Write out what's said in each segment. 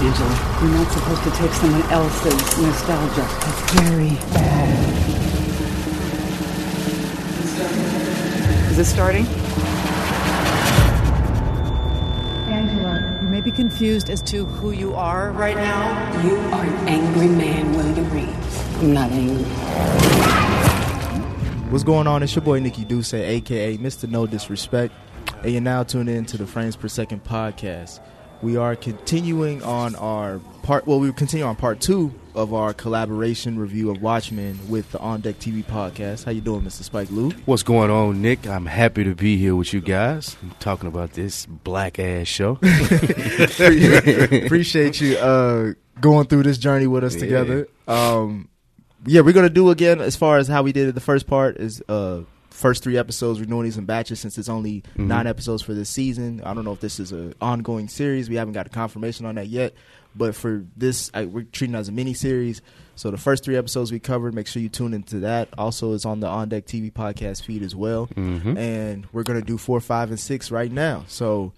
Angela, you're not supposed to take someone else's nostalgia. That's very bad. Is this starting? Angela, you may be confused as to who you are right now. You are an angry man, William Reeves. I'm not angry. What's going on? It's your boy Nikki Duce, aka Mr. No Disrespect, and you're now tuned in to the Frames Per Second podcast. We are continuing on our part. Well, we continue on part two of our collaboration review of Watchmen with the On Deck TV podcast. How you doing, Mr. Spike Lou? What's going on, Nick? I'm happy to be here with you guys. I'm talking about this black ass show. Appreciate you uh, going through this journey with us Yeah. together. Um, yeah, we're gonna do again as far as how we did it. The first part is uh, first three episodes. We're doing these in batches since it's only Mhm. nine episodes for this season. I don't know if this is an ongoing series. We haven't got a confirmation on that yet. But for this, I, we're treating it as a mini series. So the first three episodes we covered, make sure you tune into that. Also, it's on the On Deck TV podcast feed as well. Mhm. And we're gonna do four, five, and six right now. So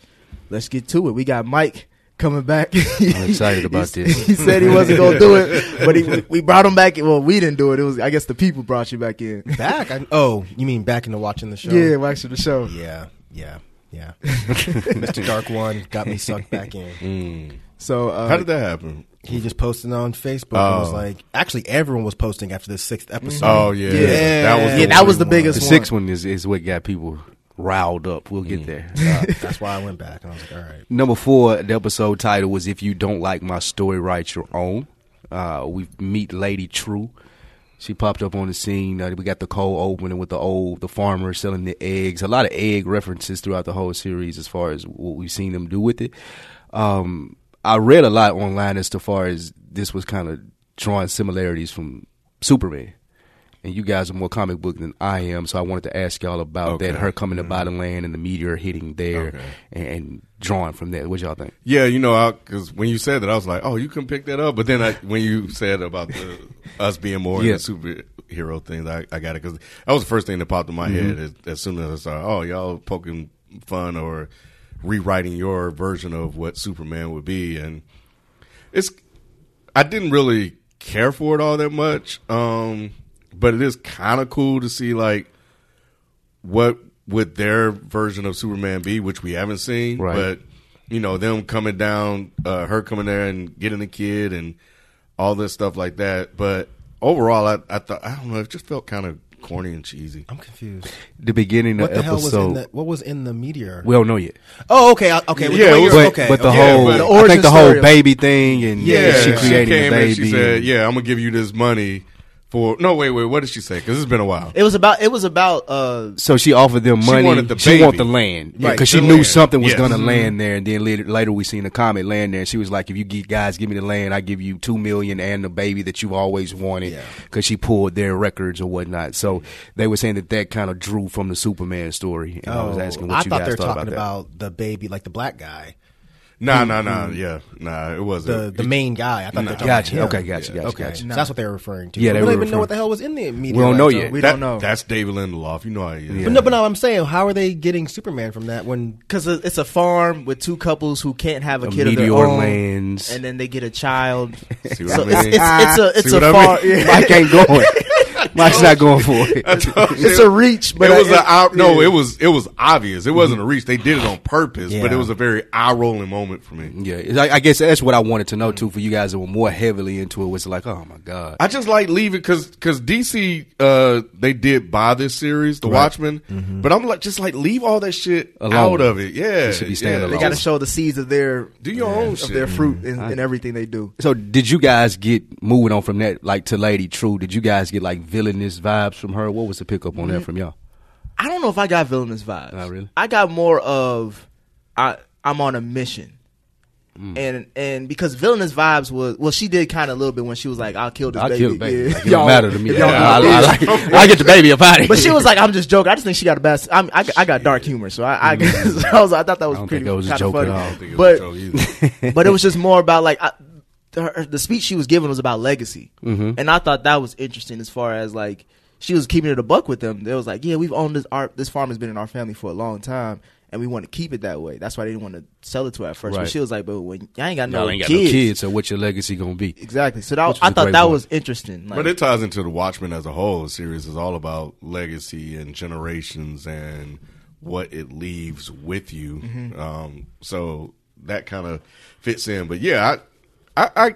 let's get to it. We got Mike coming back. I'm excited about He- this. He said he wasn't gonna do it, but he, we brought him back. Well, we didn't do it. It was I guess the people brought you back in. Back? I, oh, you mean back into watching the show? Yeah, watching the show. yeah, yeah, yeah. Mr. Dark One got me sucked back in. Mm. So uh, How did that happen? He just posted on Facebook and was Oh. like, actually, everyone was posting after the sixth episode. Oh yeah, Yeah. that was Yeah, that was the one. biggest The one. sixth one is, is what got people riled up. We'll get there. Uh, that's why I went back. And I was like, all right. Number four, the episode title was "If You Don't Like My Story, Write Your Own." Uh, we meet Lady True. She popped up on the scene. Uh, we got the cold opening with the old the farmer selling the eggs. A lot of egg references throughout the whole series, as far as what we've seen them do with it. Um, I read a lot online as to far as this was kind of drawing similarities from Superman. And you guys are more comic book than I am, so I wanted to ask y'all about Okay. that. Her coming to the land and the meteor hitting there, Okay. and, and drawing from that. What y'all think? Yeah, you know, because when you said that, I was like, "Oh, you can pick that up." But then I, when you said about the us being more Yeah. superhero things, I, I got it because that was the first thing that popped in my Mm-hmm. head as, as soon as I saw, "Oh, y'all poking fun or rewriting your version of what Superman would be," and it's I didn't really care for it all that much, um, but it is kind of cool to see like what would their version of Superman be, which we haven't seen. Right. But you know, them coming down, uh, her coming there and getting the kid and all this stuff like that. But overall, I, I thought I don't know, it just felt kind of corny and cheesy. I'm confused. The beginning What of the hell was in episode. the, what was in the meteor? we don't know yet. oh, okay. Okay. with Yeah, the way it was- you're- But, okay. but the okay. whole, but the I think the whole baby thing, and Yeah, she creating came the baby. and she said, "Yeah, I'm gonna give you this money for." No, wait, wait. What did she say? Because it's been a while. It was about. It was about. Uh, So she offered them money. She wanted the she baby. want the land, Right, Because she the knew land. something was Yes. going to Mhm. land there. And then later, later we seen the comet land there. And she was like, "If you gi- guys give me the land, I give you two million and the baby that you've always wanted." Yeah. Because she pulled their records or whatnot. So they were saying that that kind of drew from the Superman story. And I was asking what Oh, I you thought guys they were thought talking about, about, the baby, like the black guy, Nah, nah, nah. Yeah, nah. It wasn't. the the main guy. I thought they were talking Gotcha. about him. Okay, gotcha, gotcha, Okay, gotcha. so that's what they were referring to. Yeah, they we were don't even know what the hell was in the meteor. We don't know yet. we That- don't know That's David Lindelof. You know how he is. But no, but no, I'm saying, how are they getting Superman from that when because it's a farm with two couples who can't have a The kid of their own, lands. and then they get a child. See what so I it's, mean? it's, it's a it's See a what I farm. mean? yeah. Mike ain't going. Mike's not going for it. It's a reach, but it was I- a eye- no. yeah. It was it was obvious. It wasn't a mm-hmm. reach. They did it on purpose, but it was a very eye rolling moment for me. Yeah, I, I guess that's what I wanted to know too. For you guys that were more heavily into it, was like, oh my god, I just like leaving because because DC uh they did buy this series, The Watchmen, mm-hmm. but I'm like just like leave all that shit Alone. out of it. Yeah, It should be yeah. They got to show the seeds of their Do your own of shit. their fruit mm-hmm. in, in everything they do. So did you guys get moving on from that, like to Lady True? Did you guys get like villainous vibes from her? What was the pickup on that from y'all? I don't know if I got villainous vibes. Not really? I got more of I I'm on a mission. And and because villainous vibes was well, she did kind of a little bit when she was like, "I'll kill this I baby." kill the baby. Yeah. It don't matter to me. y'all I, I. I, like- I get the baby up out of. But she was like, "I'm just joking." I just think she got the best. I'm, I, I got dark humor, so I I, so I, was, I thought that was Mm. I don't pretty think that was a kinda at funny. all. I don't think it was a joke But but it was just more about like I, her, the speech she was giving was about legacy, mm-hmm. and I thought that was interesting as far as like she was keeping it a buck with them. They was like, "Yeah, we've owned this art. This farm has been in our family for a long time." And we want to keep it that way. That's why they didn't want to sell it to her at first. Right. But she was like, "But when y'all ain't got no Y'all ain't got kids, no kids, so what's your legacy gonna be? exactly." So that Which was I a thought that point. was interesting. Like, But it ties into the Watchmen as a whole. The series is all about legacy and generations and what it leaves with you. Mm-hmm. Um, so that kind of fits in. But yeah, I, I, I,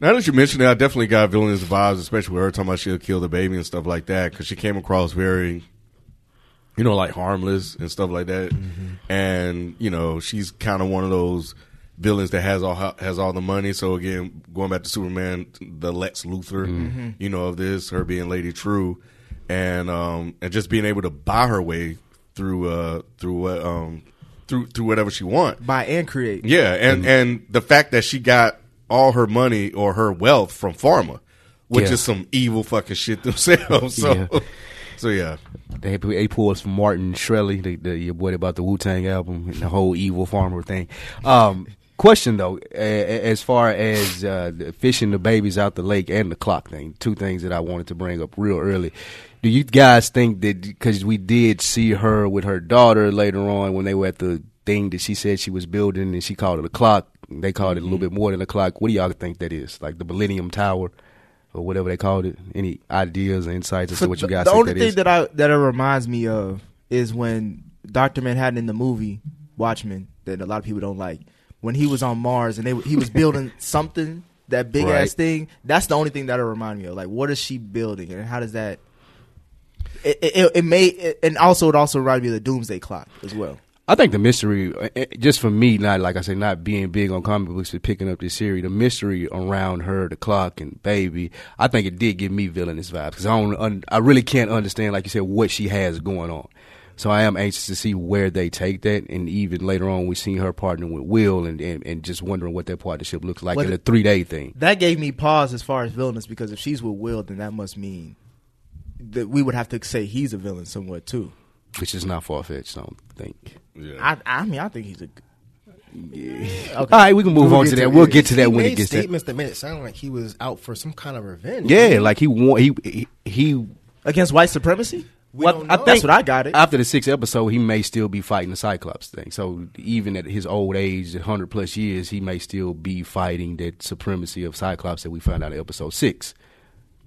now that you mentioned it, I definitely got villainous vibes, especially with her talking about she'll kill the baby and stuff like that, because she came across very, you know, like harmless and stuff like that. And you know, she's kind of one of those villains that has all has all the money. So again, going back to Superman, the Lex Luthor, you know, of this, her being Lady True, and um, and just being able to buy her way through uh through what um through through whatever she want. buy and create. Yeah, and and the fact that she got all her money or her wealth from pharma, which Yeah. is some evil fucking shit themselves. So, Yeah. so yeah, They they pulled from Martin Shkreli, the, the your boy about the Wu Tang album and the whole evil pharma thing. Um, question though, a- a- as far as uh, the fishing the babies out the lake and the clock thing, two things that I wanted to bring up real early. Do you guys think that because we did see her with her daughter later on when they were at the thing that she said she was building and she called it a clock, they called it a little mm-hmm. bit more than a clock. What do y'all think that is? Like the Millennium Tower or whatever they called it? Any ideas or insights as to what you the, guys the think only that thing is? that I that it reminds me of is when Doctor Manhattan in the movie Watchmen that a lot of people don't like when he was on Mars and they he was building something that big Right. ass thing. That's the only thing that it remind me of. Like, what is she building and how does that? It it, it, may it, and also it also reminded me of the Doomsday Clock as well. I think the mystery, uh, uh, just for me, not like I say, not being big on comic books, but picking up this series, the mystery around her, the clock, and baby, I think it did give me villainous vibes because I don't, un- I really can't understand, like you said, what she has going on. So I am anxious to see where they take that, and even later on, we seen her partnering with Will, and, and and just wondering what that partnership looks like What in a three day thing. That gave me pause as far as villainous because if she's with Will, then that must mean that we would have to say he's a villain somewhat too. Which is not far fetched, I don't think. yeah. I I mean I think he's a. Yeah. All right, we can move We'll on to to that. it. We'll get to that he when it gets there. statements that made it sound like he was out for some kind of revenge. Yeah, like he want he he. he against white supremacy. We Well, don't I know. That's what I got it. After the sixth episode, he may still be fighting the Cyclops thing. So even at his old age, hundred plus years, he may still be fighting that supremacy of Cyclops that we found out in episode six.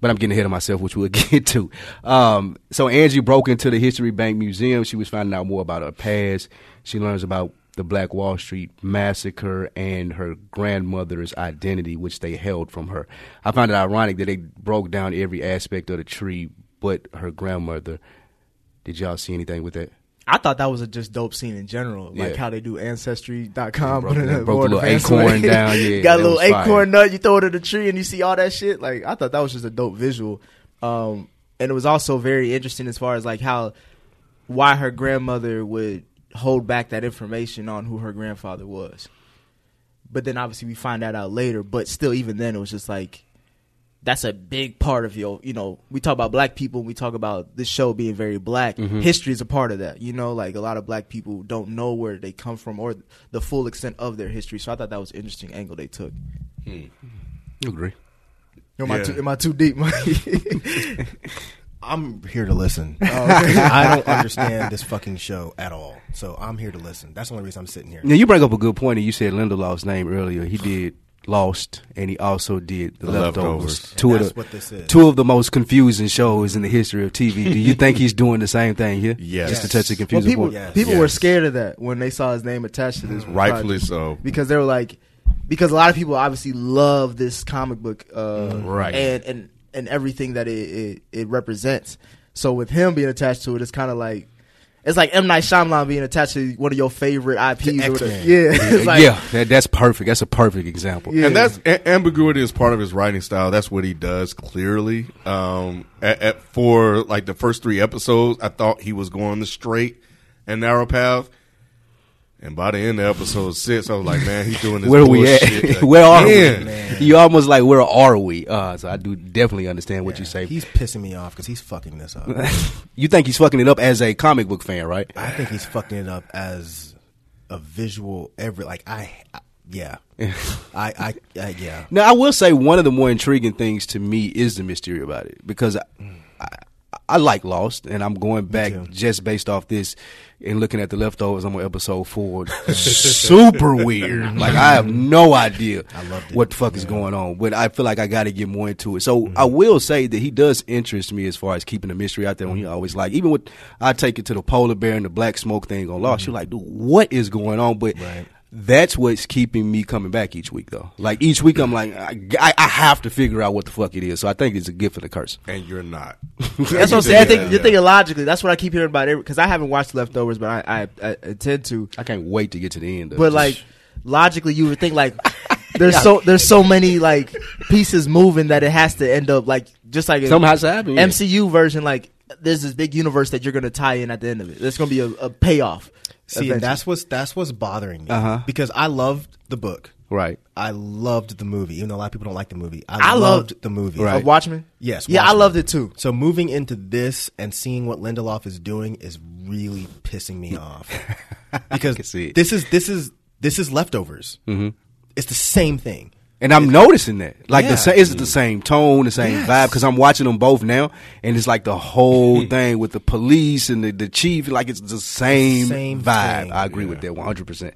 But I'm getting ahead of myself, which we'll get to. Um, so Angie broke into the History Bank Museum. She was finding out more about her past. She learns about the Black Wall Street massacre and her grandmother's identity, which they held from her. I find it ironic that they broke down every aspect of the tree, but her grandmother. Did y'all see anything with that? I thought that was a just dope scene in general, like Yeah. how they do ancestry.com. Broke- but in a broke the little acorn down, yeah, got a little was fire. acorn nut. You throw it in the tree and you see all that shit. Like I thought that was just a dope visual, um, and it was also very interesting as far as like how why her grandmother would hold back that information on who her grandfather was. But then obviously we find that out later. But still, even then, it was just like that's a big part of your you know we talk about black people we talk about this show being very black Mm-hmm. history is a part of that you know like a lot of black people don't know where they come from or the full extent of their history so i thought that was an interesting angle they took You agree? am, I, too, am I too deep I'm here to listen. I don't understand this fucking show at all. So I'm here to listen. That's the only reason I'm sitting here. Now you bring up a good point. And you said Lindelof's name earlier. He did Lost, and he also did The, The Leftovers. Leftovers. Two And of the what this is. two of the most confusing shows in the history of TV. Do you think he's doing the same thing here? Yes. Just to touch the well, confusing people point. Yes. people Yes. were scared of that when they saw his name attached to this Rightfully project. so. because they were like because a lot of people obviously love this comic book uh Right. and and and everything that it it, it represents so with him being attached to it it's kind of like it's like M Night Shyamalan being attached to one of your favorite IPs or whatever. X-Men. yeah like, yeah, that, that's perfect. That's a perfect example. Yeah. And that's a- ambiguity is part of his writing style. That's what he does clearly. Um, at, at, for like the first three episodes, I thought he was going the straight and narrow path, And by the end of episode six, I was like, man, he's doing this Where are we at? bullshit where are again. we? You almost like where are we? Uh, so I do definitely understand what you say. He's pissing me off because he's fucking this up. you think he's fucking it up as a comic book fan, right? I think he's fucking it up as a visual. Every like I, I yeah, I, I, I, yeah. Now, I will say one of the more intriguing things to me is the mystery about it because I, I, I like Lost, and I'm going back just based off this and looking at the leftovers. I'm on episode four. Super weird. Like I have no idea what the fuck is going on, but I feel like I got to get more into it. So I will say that he does interest me as far as keeping the mystery out there. When he always like, even with I take it to the polar bear and the black smoke thing on Lost, you're like, dude, what is going on? But Right. That's what's keeping me coming back each week, though. Like each week, I'm like, I, I- I have to figure out what the fuck it is. So I think it's a gift and a curse. And you're not. That's what I'm saying. I think you're thinking logically. That's what I keep hearing about every because I haven't watched Leftovers, but I, I, I intend to. I can't wait to get to the end. Of But just- like logically, you would think like there's so there's so many like pieces moving that it has to end up like just like in something has to happen. yeah. MCU version. Like there's this big universe that you're gonna tie in at the end of it. There's gonna be a, a payoff. See, eventually. and that's what's that's what's bothering me Uh-huh. because I loved the book. right. I loved the movie, even though a lot of people don't like the movie. I, I loved loved- the movie. Right. Of Watchmen. Yes, Yeah, I loved it too. So moving into this and seeing what Lindelof is doing is really pissing me off because can see this is this is this is leftovers. Mm-hmm. It's the same thing. And I'm noticing that, like Yeah. the sa- it's the same tone, the same Yes. vibe, because I'm watching them both now, and it's like the whole thing with the police and the, the chief, like it's the same, Same vibe. thing, I agree with that 100. percent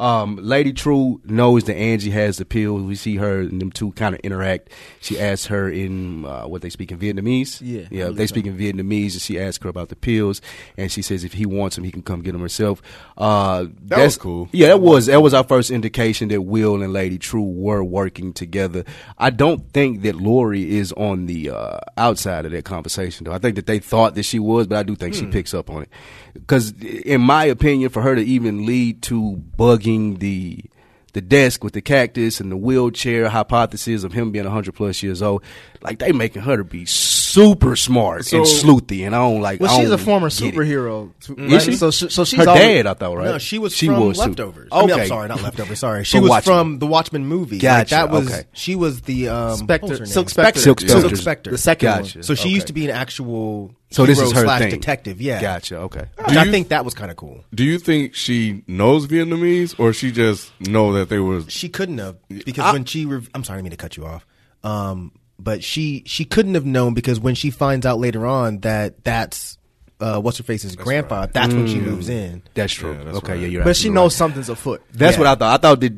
um, Lady True knows that Angie has the pills. We see her and them two kind of interact. She asks her in uh, what they speak in Vietnamese. Yeah, yeah, they speak in Vietnamese, and she asks her about the pills, and she says if he wants them, he can come get them herself. Uh, that was cool. Yeah, that was that was our first indication that Will and Lady True were working together. I don't think that Lori is on the uh, outside of that conversation, though. I think that they thought that she was, but I do think she picks up on it. Because, in my opinion, for her to even lead to bugging the the desk with the cactus and the wheelchair hypothesis of him being 100 plus years old, like they making her to be super smart and sleuthy, and I don't like. Well, I she's a don't former get it. superhero. Is she? So, so, so she's her always- dad, I thought, right? No, she was she from was too. leftovers. Okay, I mean, I'm sorry, not leftovers. Sorry, she From was Watchmen. from the Watchmen movie. Like, Gotcha, that was okay. she was the um, Spectre- what was her name? Silk Spectre. Silk Silk Spectre. Spectre. The second Gotcha. one. So she Okay. used to be an actual So this hero is her slash thing. detective. Yeah, Gotcha. Okay. Which I think that was kind of cool. Do you think she knows Vietnamese, or she just know that they was? She couldn't have because when she. Rev- I'm sorry, I didn't mean to cut you off. Um, but she she couldn't have known because when she finds out later on that that's uh, what's her face's grandpa, that's when she moves in. That's true. Yeah, that's okay, right. yeah, you're But she knows right. something's afoot. That's Yeah. what I thought. I thought that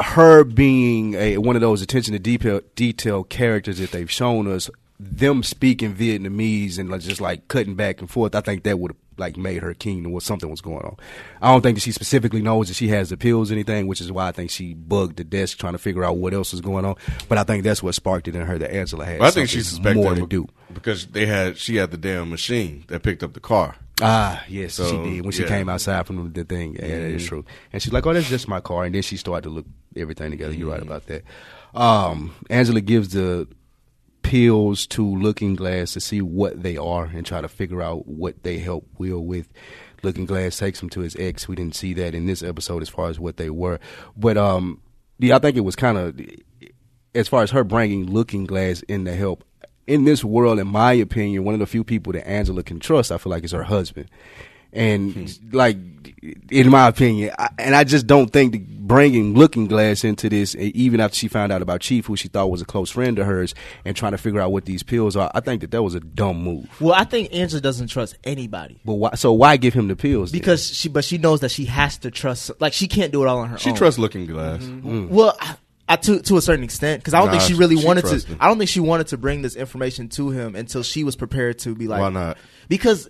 her being a one of those attention to detail detail characters that they've shown us, them speaking Vietnamese and like, just like cutting back and forth, I think that would have like made her keen to what something was going on. I don't think that she specifically knows that she has the pills or anything, which is why I think she bugged the desk trying to figure out what else was going on. But I think that's what sparked it in her that Angela had. I think she suspected more to do. because they had she had the damn machine that picked up the car. Ah, yes, So, she did. When she yeah. Mm-hmm. came outside from the thing, yeah, that is true. And she's like, "Oh, that's just my car." And then she started to look everything together. You're Mm-hmm. right about that. Um, Angela gives the pills to Looking Glass to see what they are and try to figure out what they help Will with. Looking Glass takes him to his ex. We didn't see that in this episode as far as what they were, but um, yeah, I think it was kind of as far as her bringing Looking Glass in to help in this world, in my opinion, one of the few people that Angela can trust, I feel like, is her husband. And hmm. like, in my opinion, I, and I just don't think that bringing Looking Glass into this, e- even after she found out about Chief, who she thought was a close friend of hers, and trying to figure out what these pills are, I think that that was a dumb move. Well, I think Angela doesn't trust anybody But why? So why give him the pills? then? because she, but she knows that she has to trust. Like she can't do it all on her She own. She trusts Looking Glass. Mm-hmm. Mm. Well, I, I, to to a certain extent, because I don't think she really she wanted trusts to. him. I don't think she wanted to bring this information to him until she was prepared to be like. Why not? Because.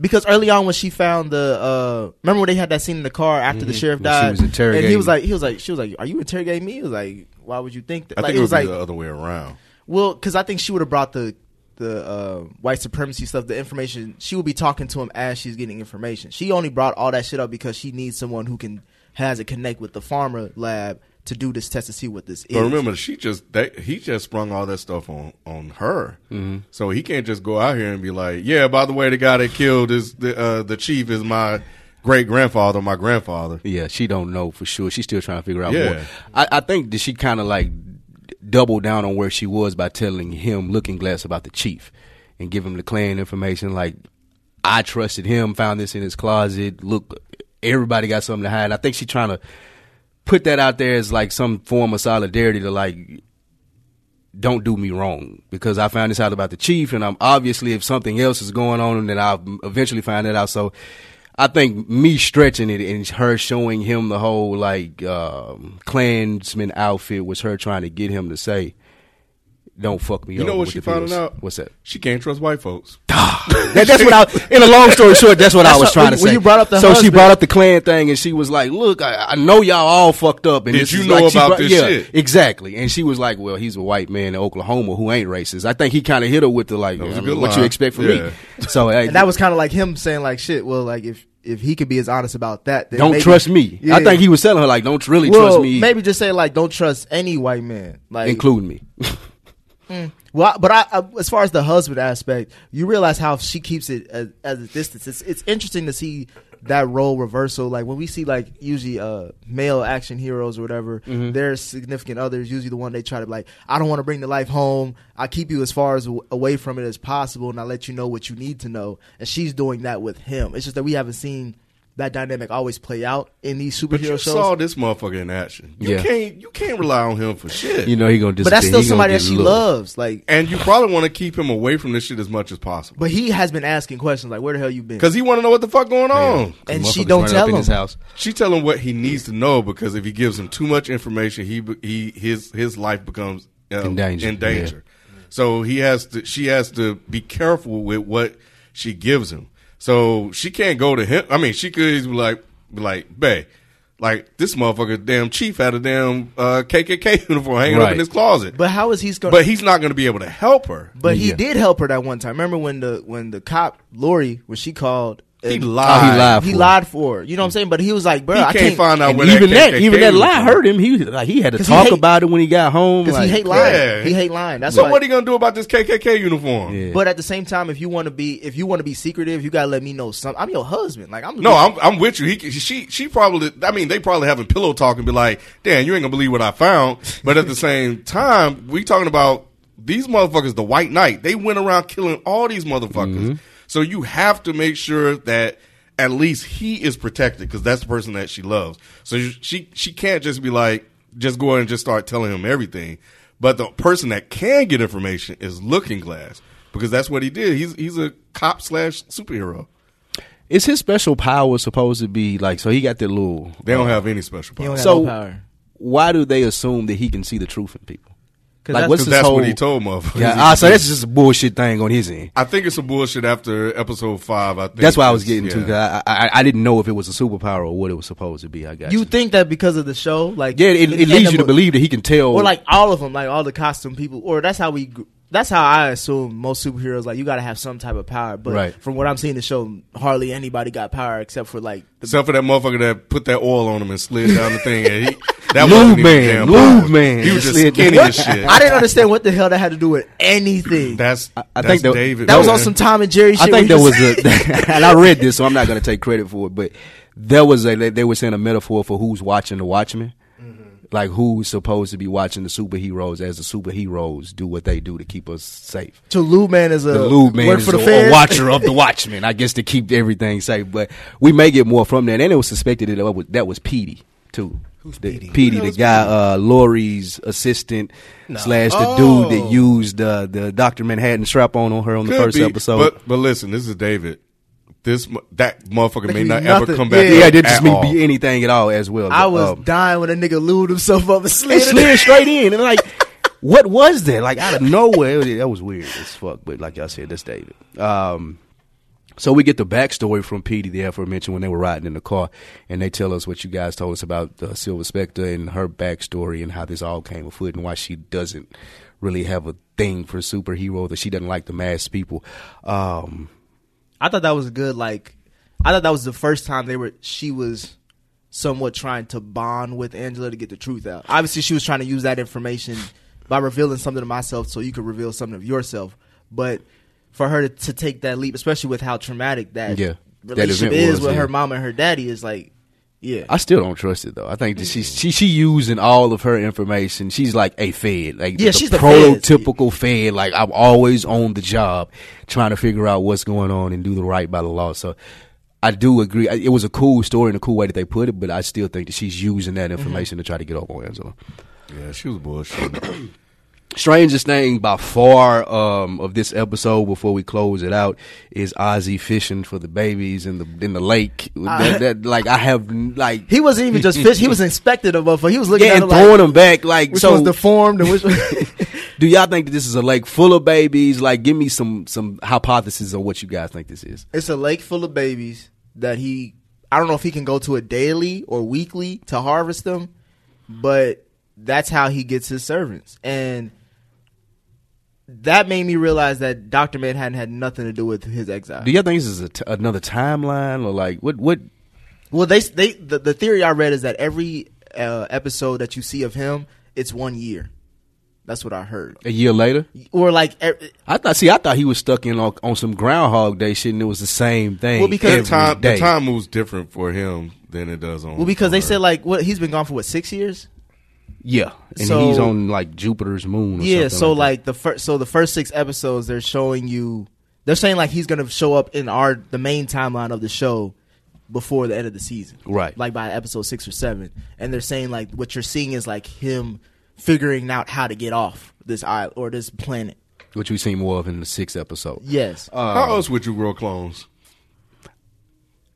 Because early on, when she found the, uh, remember when they had that scene in the car after the sheriff died, was and he was like, he was like, she was like, "Are you interrogating me?" He was like, "Why would you think that?" I like, think it was like, the other way around. well, because I think she would have brought the the uh, white supremacy stuff, the information. She would be talking to him as she's getting information. She only brought all that shit up because she needs someone who can has a connect with the pharma lab to do this test to see what this is. But remember, she just that he just sprung all that stuff on on her, Mm-hmm. so he can't just go out here and be like, "Yeah, by the way, the guy that killed is the uh, the chief is my great grandfather, my grandfather. Yeah, she don't know for sure. She's still trying to figure out Yeah. more. I, I think that she kind of like doubled down on where she was by telling him Looking Glass about the chief and give him the clan information. Like I trusted him, found this in his closet. Look, everybody got something to hide. I think she's trying to put that out there as like some form of solidarity to like don't do me wrong because I found this out about the chief, and I'm obviously if something else is going on, then I'll eventually find that out. So I think me stretching it and her showing him the whole like um, Klansman outfit was her trying to get him to say, "Don't fuck me." You know what with she found out? What's that? She can't trust white folks. That- that's what I. In a long story short, that's what I was what- trying when- to when say. you brought up the so she brought up the Klan thing, and she was like, "Look, I, I know y'all all fucked up." And Did this you know like, about brought- this yeah, shit? Exactly. And she was like, "Well, he's a white man in Oklahoma who ain't racist." I think he kind of hit her with the like, was a "Uh, good "What you expect from Yeah. me?" So hey, And that was kind of like him saying like, "Shit, well, like if if he could be as honest about that, then don't maybe- trust me. Yeah. I think he was telling her like, "Don't really well, trust me, Maybe just say like, don't trust any white man, like including me." Well, but I, I, as far as the husband aspect, you realize how she keeps it as, as a distance. It's it's interesting to see that role reversal. Like when we see like usually uh male action heroes or whatever, Mm-hmm. their significant others usually the one they try to like, I don't want to bring the life home. I keep you as far as away from it as possible, and I let you know what you need to know. And she's doing that with him. It's just that we haven't seen that dynamic always play out in these But superhero you shows. saw this motherfucker in action. You Yeah. can't you can't rely on him for shit. you know he gonna. Disappear. But that's still He somebody that she looked. loves. Like, and you probably want to keep him away from this shit as much as possible. but he has been asking questions like, "Where the hell you been?" Because he want to know what the fuck going on. and she don't running up tell in him. his house. She tell him what he needs to know because if he gives him too much information, he he his his life becomes um, In danger, In danger. So he has to. She has to be careful with what she gives him. So she can't go to him. I mean, she could be like, be like, "Bae, like this motherfucker, damn chief had a damn uh, KKK uniform hanging up Right. in his closet." But how is he going? but he's not going to be able to help her. But he Yeah. did help her that one time. Remember when the when the cop Lori when she called? He lied. Oh, he lied. He for lied for her. You know what I'm saying? But he was like, bro, He I can't, can't find out where even that, that, even that lie uniform- hurt him. He like, he had to talk hate- about it when he got home. because like, he hate lying. Yeah. He hate lying. That's So why. what he gonna do about this KKK uniform? Yeah. but at the same time, if you want to be if you want to be secretive, you gotta let me know something. I'm your husband. Like I'm No, I'm I'm with you. He she she probably I mean they probably having pillow talk and be like, "Damn, you ain't gonna believe what I found." But at the same time, we talking about these motherfuckers, the White Knight. They went around killing all these motherfuckers. Mm-hmm. So you have to make sure that at least he is protected because that's the person that she loves. So she she can't just be like just go ahead and just start telling him everything. But the person that can get information is Looking Glass because that's what he did. He's he's a cop slash superhero. Is his special power supposed to be like? So he got that little. They don't uh, have any special He powers. don't got So no power. why do they assume that he can see the truth in people? Like, what's Because his that's whole? what he told motherfuckers. Yeah, ah, so that's just a bullshit thing on his end. I think it's a bullshit after episode five. I think That's what I was It's- getting to. yeah. 'cause I, I I didn't know if it was a superpower or what it was supposed to be. I got you. You think that because of the show, like yeah, it, it and leads you to believe that he can tell. or like all of them, like all the costume people, or that's how we. That's how I assume most superheroes. Like you got to have some type of power. But Right. from what I'm seeing the show, hardly anybody got power except for like the Except for that motherfucker that put that oil on him and slid down the thing. And he, that Lube wasn't man, damn lube man. He was just Slid skinny as shit. I didn't understand what the hell that had to do with anything. That's I that's think that- David. that was on some Tom and Jerry shit. I think where there was a, and I read this, so I'm not going to take credit for it, but there was a, they were saying a metaphor for who's watching the Watchmen. Mm-hmm. Like who's supposed to be watching the superheroes as the superheroes do what they do to keep us safe. So Lou Man is a The lube man is for the a, a watcher of the Watchmen, I guess, to keep everything safe. But we may get more from that, and it was suspected that that was, that was Petey too. Who's Petey? Petey, the guy, uh, Laurie's assistant slash the dude that used uh, the Doctor Manhattan strap on on her on the first be, episode. But but listen, this is David. This that motherfucker may be not ever come back. Yeah. yeah, up that just at may be anything at all as well. I was Um, dying when a nigga lured himself up and slid. it slid straight in, and like, what was that? Like out of nowhere, that was weird as fuck. But like y'all said, that's David. Um, so we get the backstory from Petey, the aforementioned, when they were riding in the car, and they tell us what you guys told us about uh, Silver Spectre and her backstory and how this all came afoot and why she doesn't really have a thing for superheroes that she doesn't like the masked people. Um, I thought that was good. Like, I thought that was the first time they were. She was somewhat trying to bond with Angela to get the truth out. Obviously, she was trying to use that information by revealing something to myself, so you could reveal something of yourself. But for her to, to take that leap, especially with how traumatic that Yeah. relationship event is was, with yeah. her mom and her daddy is like, yeah. I still don't trust it though. I think that she's she she using all of her information. She's like a fed, like Yeah, the she's the feds. prototypical fed. Like I'm always on the job, trying to figure out what's going on and do the right by the law. So I do agree. It was a cool story and a cool way that they put it, but I still think that she's using that mm-hmm. information to try to get over on Angela. Yeah, she was bullshit. Strangest thing by far um, of this episode before we close it out is Ozzy fishing for the babies in the in the lake. that, that, like I have like He wasn't even just fish. He was inspecting them motherfucker. He was looking yeah, at and throwing like, them back. Like which so, one's deformed and which do y'all think that this is a lake full of babies? Like, give me some some hypotheses on what you guys think this is. it's a lake full of babies that he. I don't know if he can go to it daily or weekly to harvest them, but that's how he gets his servants. And that made me realize that Doctor Manhattan had nothing to do with his exile. Do y'all think this is a t- another timeline or like what what? Well, they they the, the theory I read is that every uh, episode that you see of him, it's one year. That's what I heard. A year later, Or like, I thought. See, I thought he was stuck in on, on some Groundhog Day shit, and it was the same thing. Well, because- the time day. the time moves different for him than it does on. well, because on they her. said like what he's been gone for what six years. Yeah, and So- he's on like Jupiter's moon. Or Yeah, something so like, like the first, so the first six episodes, they're showing you, they're saying like he's gonna show up in our the main timeline of the show before the end of the season, Right. Like by episode six or seven, and they're saying like what you're seeing is like him figuring out how to get off this island or this planet. which we see more of in the sixth episode. Yes, How else would you grow clones?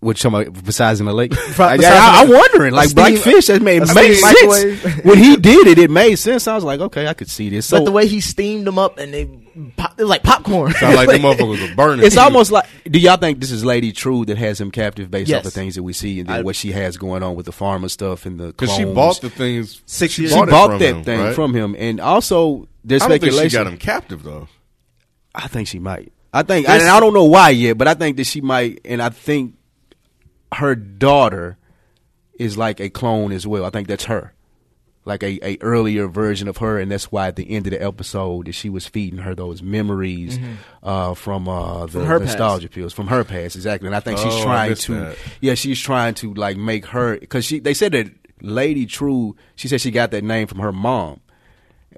Which somebody besides in the lake? Fra- I, I'm wondering. a Like steam- Black Fish, that made made sense when he did it. It made sense. I was like, okay, I could see this. So but the way he steamed them up and they, pop, they're like popcorn. Sound like them motherfuckers are burning. it's almost like. Do y'all think this is Lady True that has him captive based Yes. off the things that we see and then I- what she has going on with the pharma stuff and the because she bought the things. Six she years- She bought, bought that him, thing right? from him, and also there's I don't think speculation. she got him captive though. I think she might. I think, and I don't know why yet, but I think that she might, and I think her daughter is like a clone as well. I think that's her, like a, a earlier version of her, and that's why at the end of the episode that she was feeding her those memories uh, from uh, the Mm-hmm. her past. nostalgia pills from her past, exactly. And I think she's Oh, I trying to, that. yeah, she's trying to like make her because she they said that Lady True, she said she got that name from her mom.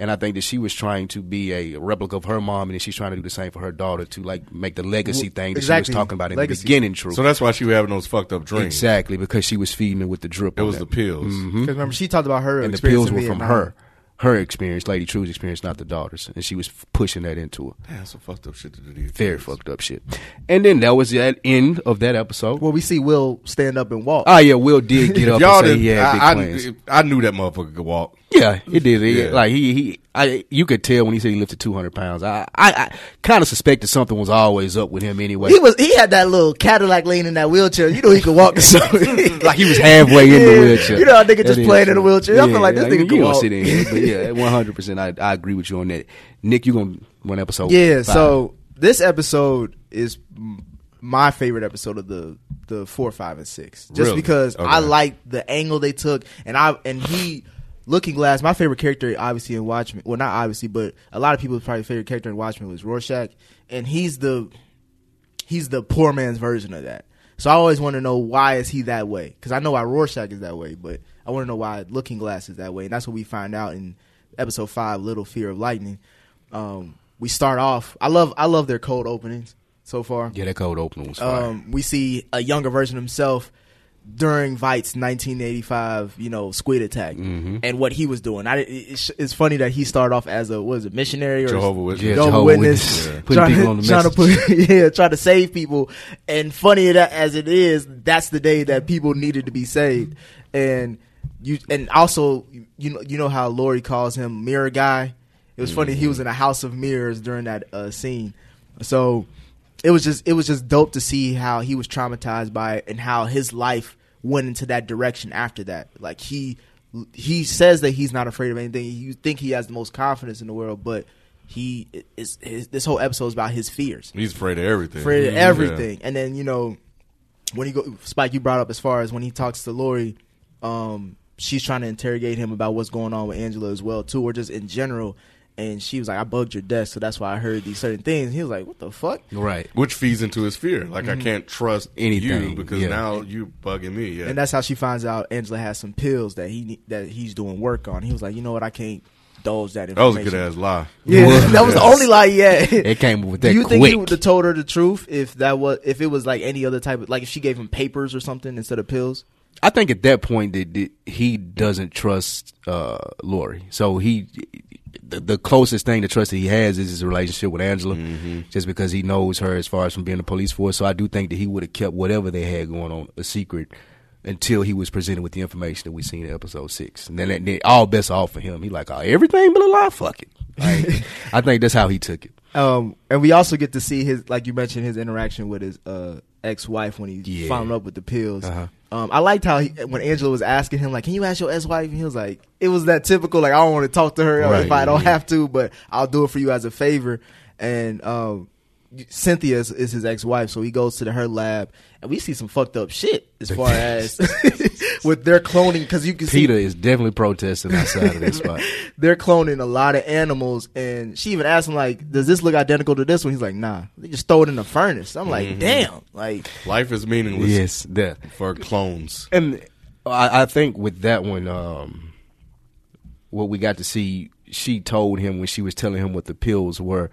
And I think that she was trying to be a replica of her mom, and she's trying to do the same for her daughter to like make the legacy thing that exactly. she was talking about in Legacy. the beginning. True, So that's why she was having those fucked up dreams. exactly because she was feeding her with the drip. It on was that. the pills. Mhm. Because remember, she talked about her and the pills were from Vietnam. her, her experience, Lady True's experience, not the daughter's, and she was f- pushing that into her. Man, that's some fucked up shit to do. to these Very kids. fucked up shit. And then that was the end of that episode. Well, we see Will stand up and walk. Oh yeah, Will did get up Y'all and say didn't. he had big I, plans. I, I knew that motherfucker could walk. Yeah, it did. It- Yeah. Like he, he, I, you could tell when he said he lifted two hundred pounds. I, I, I kind of suspected something was always up with him anyway. He was he had that little Cadillac lean in that wheelchair. You know he could walk. So like he was halfway in the wheelchair. You know how nigga That just playing in true. a wheelchair. I feel like this nigga you can don't walk. sit in here, but yeah, one hundred percent. I, I agree with you on that. Nick, you gonna one episode? yeah. five. So this episode is my favorite episode of the the four, five, and six. Just Really? because I like the angle they took, and I and he. Looking Glass, my favorite character, obviously in Watchmen. Well, not obviously, but a lot of people's probably favorite character in Watchmen was Rorschach, and he's the he's the poor man's version of that. So I always want to know why is he that way? Because I know why Rorschach is that way, but I want to know why Looking Glass is that way, and that's what we find out in episode five, Little Fear of Lightning. Um, we start off. I love I love their cold openings so far. yeah, that cold opening was fire. Um, we see a younger version of himself during Veidt's 1985, you know, squid attack, Mm-hmm. and what he was doing. I, it's, it's funny that he started off as a what is it missionary or Jehovah Witness. Yeah, Jehovah Jehovah Witness, Witness. Yeah. Putting trying, people on the trying to put, yeah, trying to save people. And funny that as it is, that's the day that people needed to be saved. And you, and also, you know, you know how Lori calls him Mirror Guy. It was funny. He was in a house of mirrors during that uh, scene. So it was just, it was just dope to see how he was traumatized by it and how his life went into that direction after that. Like he, he says that he's not afraid of anything. You think he has the most confidence in the world, but he is his, this whole episode is about his fears, He's afraid of everything. afraid of Yeah. everything. And then you know when he go Spike, you brought up as far as when he talks to Lori, um, she's trying to interrogate him about what's going on with Angela as well too, or just in general. And she was like, I bugged your desk, so that's why I heard these certain things. He was like, What the fuck? Right. Which feeds into his fear. Like I can't trust Anything, you because yeah. now you bugging me. Yeah. And that's how she finds out Angela has some pills that he that he's doing work on. He was like, you know what, I can't divulge that information. that was information. a good ass lie. Yeah, that was the only lie he had. It came with that Do you think quick. he would have told her the truth if that was if it was like any other type of like if she gave him papers or something instead of pills? I think at that point that, that he doesn't trust uh, Lori. So he, the, the closest thing to trust that he has is his relationship with Angela, just because he knows her as far as from being the police force. So I do think that he would have kept whatever they had going on a secret until he was presented with the information that we seen in episode six. And then, that- then all bets off for him. He like, oh, everything but a lie. Fuck it. Like, I think that's how he took it. Um, and we also get to see his like you mentioned his interaction with his uh ex wife when he Yeah. found up with the pills. Uh-huh. Um, I liked how he, when Angela was asking him like, "Can you ask your ex wife?" And he was like, "It was that typical like I don't want to talk to her Right, if I don't yeah. have to, but I'll do it for you as a favor." And um, Cynthia is, is his ex wife, so he goes to the, her lab, and we see some fucked up shit as far as with their cloning because you can Peter see Peter is definitely protesting outside of this spot. they're cloning a lot of animals, and she even asked him like, "Does this look identical to this one?" He's like, "Nah, they just throw it in the furnace." I'm like, "Damn!" Like, Life is meaningless yes, death for clones. And I, I think with that one, um, what we got to see, she told him when she was telling him what the pills were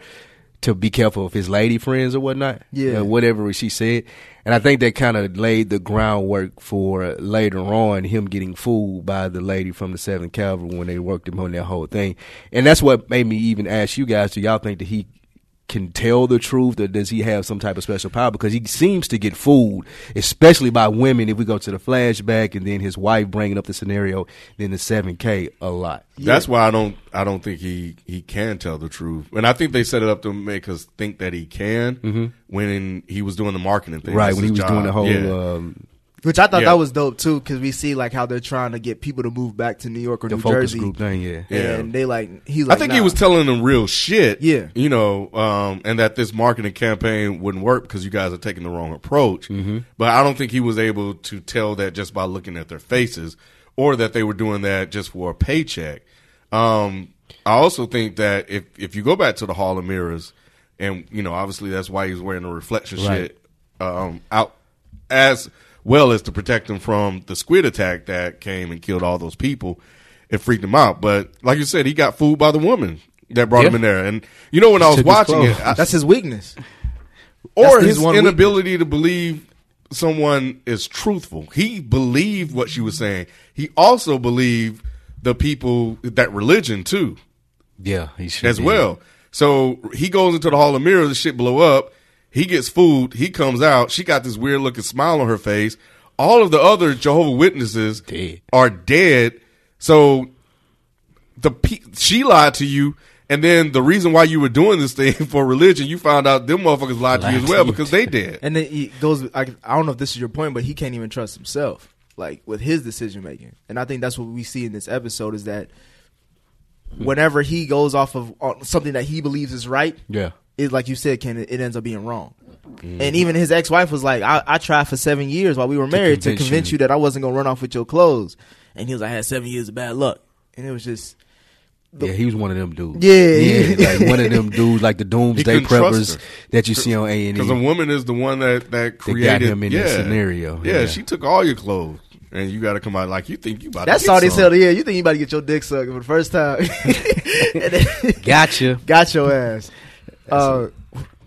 to be careful of his lady friends or whatnot. Yeah. Uh, whatever she said. And I think that kind of laid the groundwork for later on him getting fooled by the lady from the 7th Kavalry when they worked him on that whole thing. And that's what made me even ask you guys, do y'all think that he can tell the truth or does he have some type of special power because he seems to get fooled especially by women if we go to the flashback and then his wife bringing up the scenario then the 7k a lot That's why I don't I don't think he he can tell the truth, and I think they set it up to make us think that he can when he was doing the marketing thing. Mm-hmm. right when he his was doing the whole Yeah. um, which I thought Yeah. that was dope too, because we see like how they're trying to get people to move back to New York or the New focus Jersey, group thing yeah Yeah. and they like he's I like, think he was telling them real shit. Yeah. You know, um, and that this marketing campaign wouldn't work because you guys are taking the wrong approach. Mm-hmm. But I don't think he was able to tell that just by looking at their faces or that they were doing that just for a paycheck. Um, I also think that if, if you go back to the Hall of Mirrors, and, you know, obviously that's why he's wearing the reflection Right. shit um, out as well as to protect him from the squid attack that came and killed all those people. It freaked him out. But like you said, he got fooled by the woman that brought him in there. And you know, when I was watching it. I, that's his weakness. or his his one inability to believe someone is truthful. He believed what she was saying. He also believed the people that religion too yeah he should as be. well. So he goes into the Hall of Mirrors, the shit blow up. He gets food. He comes out. She got this weird looking smile on her face. All of the other Jehovah Witnesses Dead. are dead. So the she lied to you, and then the reason why you were doing this thing for religion, you found out them motherfuckers lied to you as well you. because they did. And then he goes. I, I don't know if this is your point, but he can't even trust himself, like with his decision making. And I think that's what we see in this episode is that whenever he goes off of something that he believes is right, yeah it like you said, Ken, it, it ends up being wrong. Mm. And even his ex wife was like, I, "I tried for seven years while we were married to convince convince you. you that I wasn't gonna run off with your clothes." And he was like, "I had seven years of bad luck," and it was just. yeah, he was one of them dudes. Yeah, yeah, yeah. like one of them dudes, like the doomsday preppers that you see on A and E. Because a woman is the one that that created him in yeah. that scenario. Yeah, Yeah. she took all your clothes, and you got to come out like you think you about. That's to get all they some. said. Yeah, you think you about to get your dick sucked for the first time? Then- Gotcha. got your ass. Uh,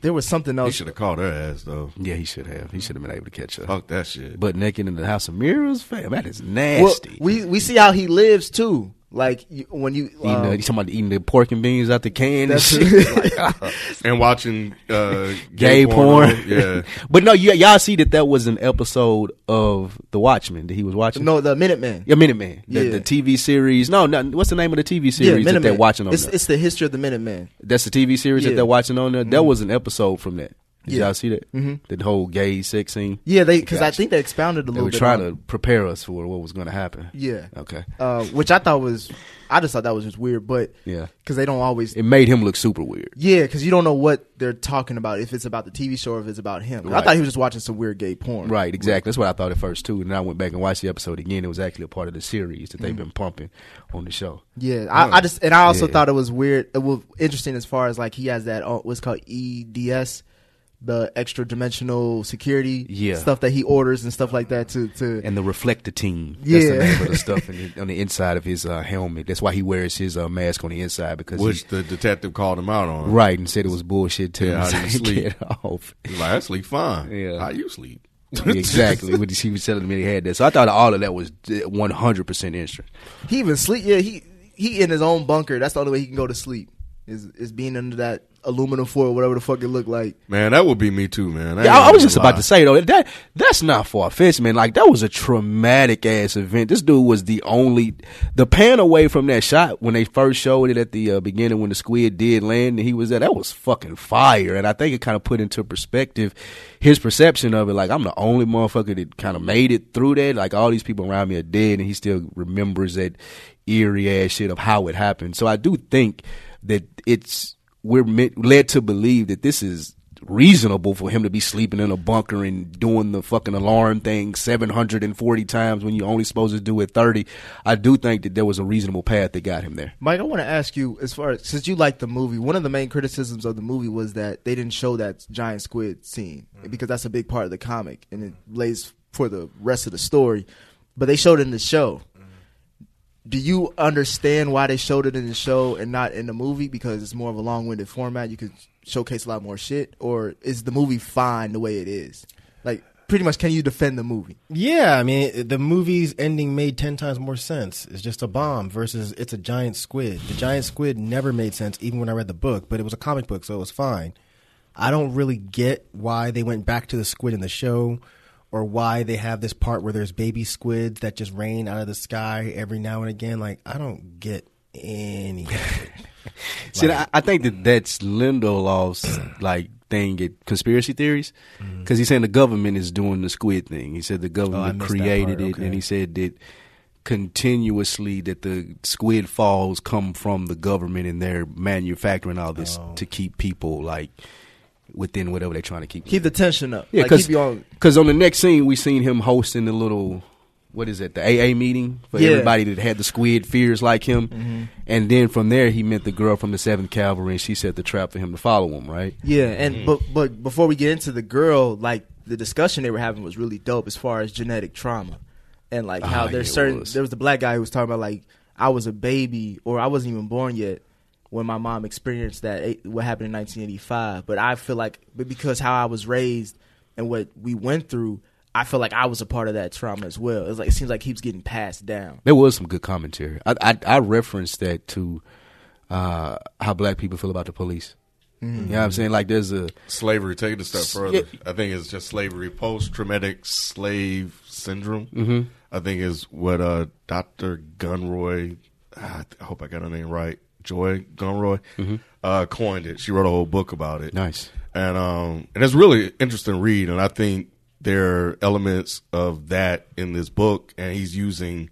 there was something else. He should have called her ass though. Yeah, he should have. He should have been able to catch her. Fuck that shit. But naked in the house of mirrors, fam, that is Well, nasty. we we see how he lives too. Like you, when you eating, um, the, you talking about eating the pork and beans out the can and shit. And watching uh, gay porn. Yeah, but no, y- y'all see that that was an episode of The Watchmen that he was watching. no the Minuteman. yeah, Minuteman, the, Yeah. the TV series. No, no, what's the name of the TV Yeah, series that they're watching on It's, it's the history of the Minuteman. That's the TV series that they're watching on there. That was an episode from that. Did Yeah. y'all see that? Mm-hmm. The whole gay sex scene. Yeah, they because I think they expounded a They little were bit. trying to prepare us for what was going to happen. Yeah. Okay. uh, which I thought was, I just thought that was just weird, but Yeah. because they don't always. It made him look super weird. yeah, because you don't know what they're talking about if it's about the TV show or if it's about him. I thought he was just watching some weird gay porn. Right, exactly. That's what I thought at first too. And then I went back and watched the episode again. It was actually a part of the series that they've been pumping on the show. Yeah, I, I just and I also Yeah. thought it was weird. It was interesting as far as like he has that uh, what's called EDS, the extra dimensional security Yeah. stuff that he orders and stuff like that to to And the Reflectatine. That's the Yeah. name of the stuff in the, on the inside of his uh, helmet. That's why he wears his uh, mask on the inside because Which he, the detective called him out on. right and said it was bullshit to Yeah, him. how do you to sleep? Get off. He's like, I sleep fine. Yeah. How you sleep? exactly. What he was telling me he had that. So I thought all of that was one hundred percent instant. he even sleep. Yeah, he he in his own bunker. That's the only way he can go to sleep is is being under that aluminum foil, whatever the fuck it looked like. Man, that would be me too, man. Yeah, I, I was just about to say though that that's not far fetched, man. Like that was a traumatic ass event. This dude was the only the pan away from that shot when they first showed it at the uh, beginning when the squid did land and he was there. That was fucking fire, and I think it kind of put into perspective his perception of it. Like I'm the only motherfucker that kind of made it through that. Like all these people around me are dead, and he still remembers that eerie ass shit of how it happened. So I do think that it's we're meant, led to believe that this is reasonable for him to be sleeping in a bunker and doing the fucking alarm thing 740 times when you're only supposed to do it 30. I do think that there was a reasonable path that got him there. Mike, I want to ask you, as far as since you like the movie, one of the main criticisms of the movie was that they didn't show that giant squid scene mm-hmm. because that's a big part of the comic and it lays for the rest of the story. But they showed it in the show. Do you understand why they showed it in the show and not in the movie because it's more of a long-winded format? You could showcase a lot more shit, or is the movie fine the way it is? Like, pretty much, can you defend the movie? Yeah, I mean, the movie's ending made 10 times more sense. It's just a bomb versus it's a giant squid. The giant squid never made sense, even when I read the book, but it was a comic book, so it was fine. I don't really get why they went back to the squid in the show or why they have this part where there's baby squids that just rain out of the sky every now and again. Like, I don't get any. See, I, I think that that's Lindelof's like thing at conspiracy theories mm-hmm. because he's saying the government is doing the squid thing. He said the oh, government missed that created it, and he said that continuously that the squid falls come from the government and they're manufacturing all this Oh. to keep people like within whatever they're trying to keep. Keep the tension up. Yeah, like, because keep you on. on the next scene we seen him hosting the little what is it the AA meeting for Yeah. Mm-hmm. everybody that had the squid fears like him, and then from there he met the girl from the Seventh Kavalry and she set the trap for him to follow him. Right? Yeah, and but but before we get into the girl, like the discussion they were having was really dope as far as genetic trauma, and like how Ah, there's yeah, certain. was. There was the black guy who was talking about like I was a baby or I wasn't even born yet when my mom experienced that what happened in 1985. But I feel like but because how I was raised and what we went through, I feel like I was a part of that trauma as well. It's like it seems like it keeps getting passed down. There was some good commentary. I I, I referenced that to uh, how black people feel about the police. Mm-hmm. You know what I'm saying? Like there's a slavery. Take it a step further. Yeah. I think it's just slavery, post traumatic slave syndrome. Mm-hmm. I think is what uh, Dr. Gunroy. I hope I got her name right. Joy Gunroy uh, coined it. She wrote a whole book about it. Nice. and um, and it's really interesting read. And I think there are elements of that in this book, and he's using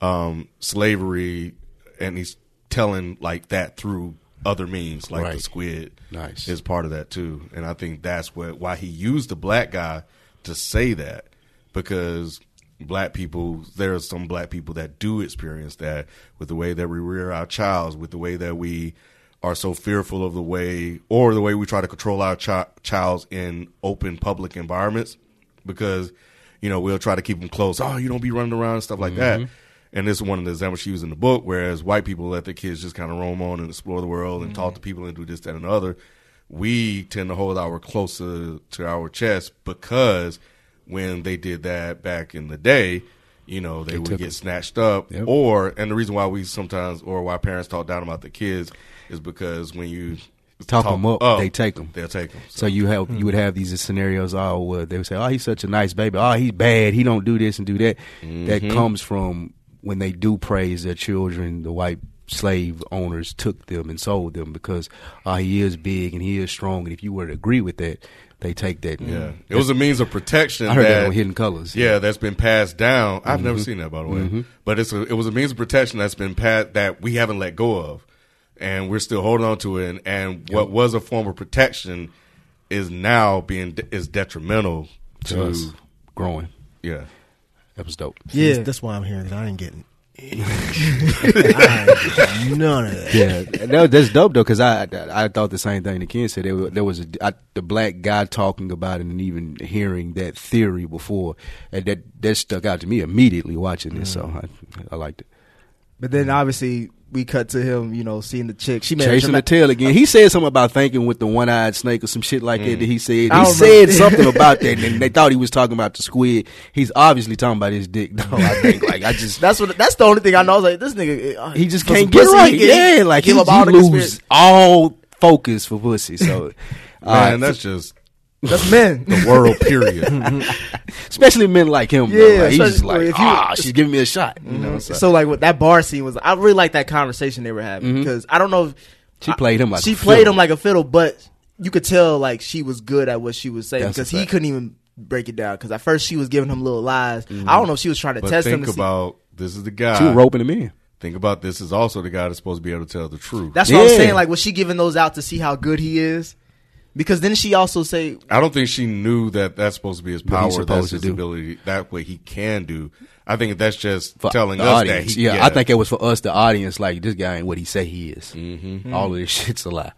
um, slavery, and he's telling like that through other means, like the squid. Nice. is part of that too, and I think that's what why he used the black guy to say that because black people there are some black people that do experience that with the way that we rear our childs with the way that we are so fearful of the way or the way we try to control our chi- childs in open public environments because you know we'll try to keep them close. Oh you don't be running around and stuff like that. Mm-hmm. And this is one of the examples she used in the book whereas white people let their kids just kind of roam on and explore the world and talk to mm-hmm. people and do this that and the other. We tend to hold our closer to our chest because when they did that back in the day, you know, they, would get get 'em. snatched up. Yep. Or, and the reason why we sometimes, or why parents talk down about the kids is because when you talk them up, they take them. They'll take them. So you have you would have these scenarios. Oh, well, they would say, "Oh, he's such a nice baby. Oh, he's bad. He don't do this and do that." That comes from when they do praise their children. The white slave owners took them and sold them because uh, he is big and he is strong, and if you were to agree with that, they take that. and- Yeah, it was a means of protection. I heard that, that on Hidden Colors. Yeah, that's been passed down. I've never Mm-hmm. seen that by the way, but it's a, it was a means of protection that's been passed that we haven't let go of, and we're still holding on to it. And, and what was a form of protection is now being is detrimental to to us growing. yeah. That was dope. Yeah. That's why I'm here. that. I ain't getting. None of that. Yeah, that, that's dope though, because I, I I thought the same thing the kid said. There, was- there was a, I, the black guy talking about it and even hearing that theory before, and that that stuck out to me immediately watching this. So mm. I, I liked it. But then obviously we cut to him, you know, seeing the chick. She made a Chasing the tail again. He said something about thinking with the one eyed snake or some shit like that. That he said he said remember. something about that, and they thought he was talking about the squid. He's obviously talking about his dick. though. I think like I just That's what. That's the only thing I know. I was like, this nigga. uh, he just can't get pussy, right. he get- yeah, like give he, up all he the lose all focus for pussy. So, uh, Man, that's just That's men. the world. Period. especially men like him. Yeah, Yeah, like, he's just like, if you- ah, she's giving me a shot. You know, so, So like what that bar scene was, I really like that conversation they were having Mm-hmm. because I don't know if she played him like she a played fiddle. him like a fiddle, but you could tell like she was good at what she was saying That's because he couldn't even break it down. Because at first she was giving him little lies. I don't know if she was trying to But test him. think To see. about this is the guy. She was roping him in. Think about this is also the guy that's supposed to be able to tell the truth. That's what I'm saying. Like was she giving those out to see how good he is? Because then she also say I don't think she knew that that's supposed to be his power. he's That's supposed to his do. ability. That way he can do. I think that's just For telling us audience. that he. yeah, I think it was for us, the audience. Like this guy ain't what he say he is. Mm-hmm. All of this shit's a lie.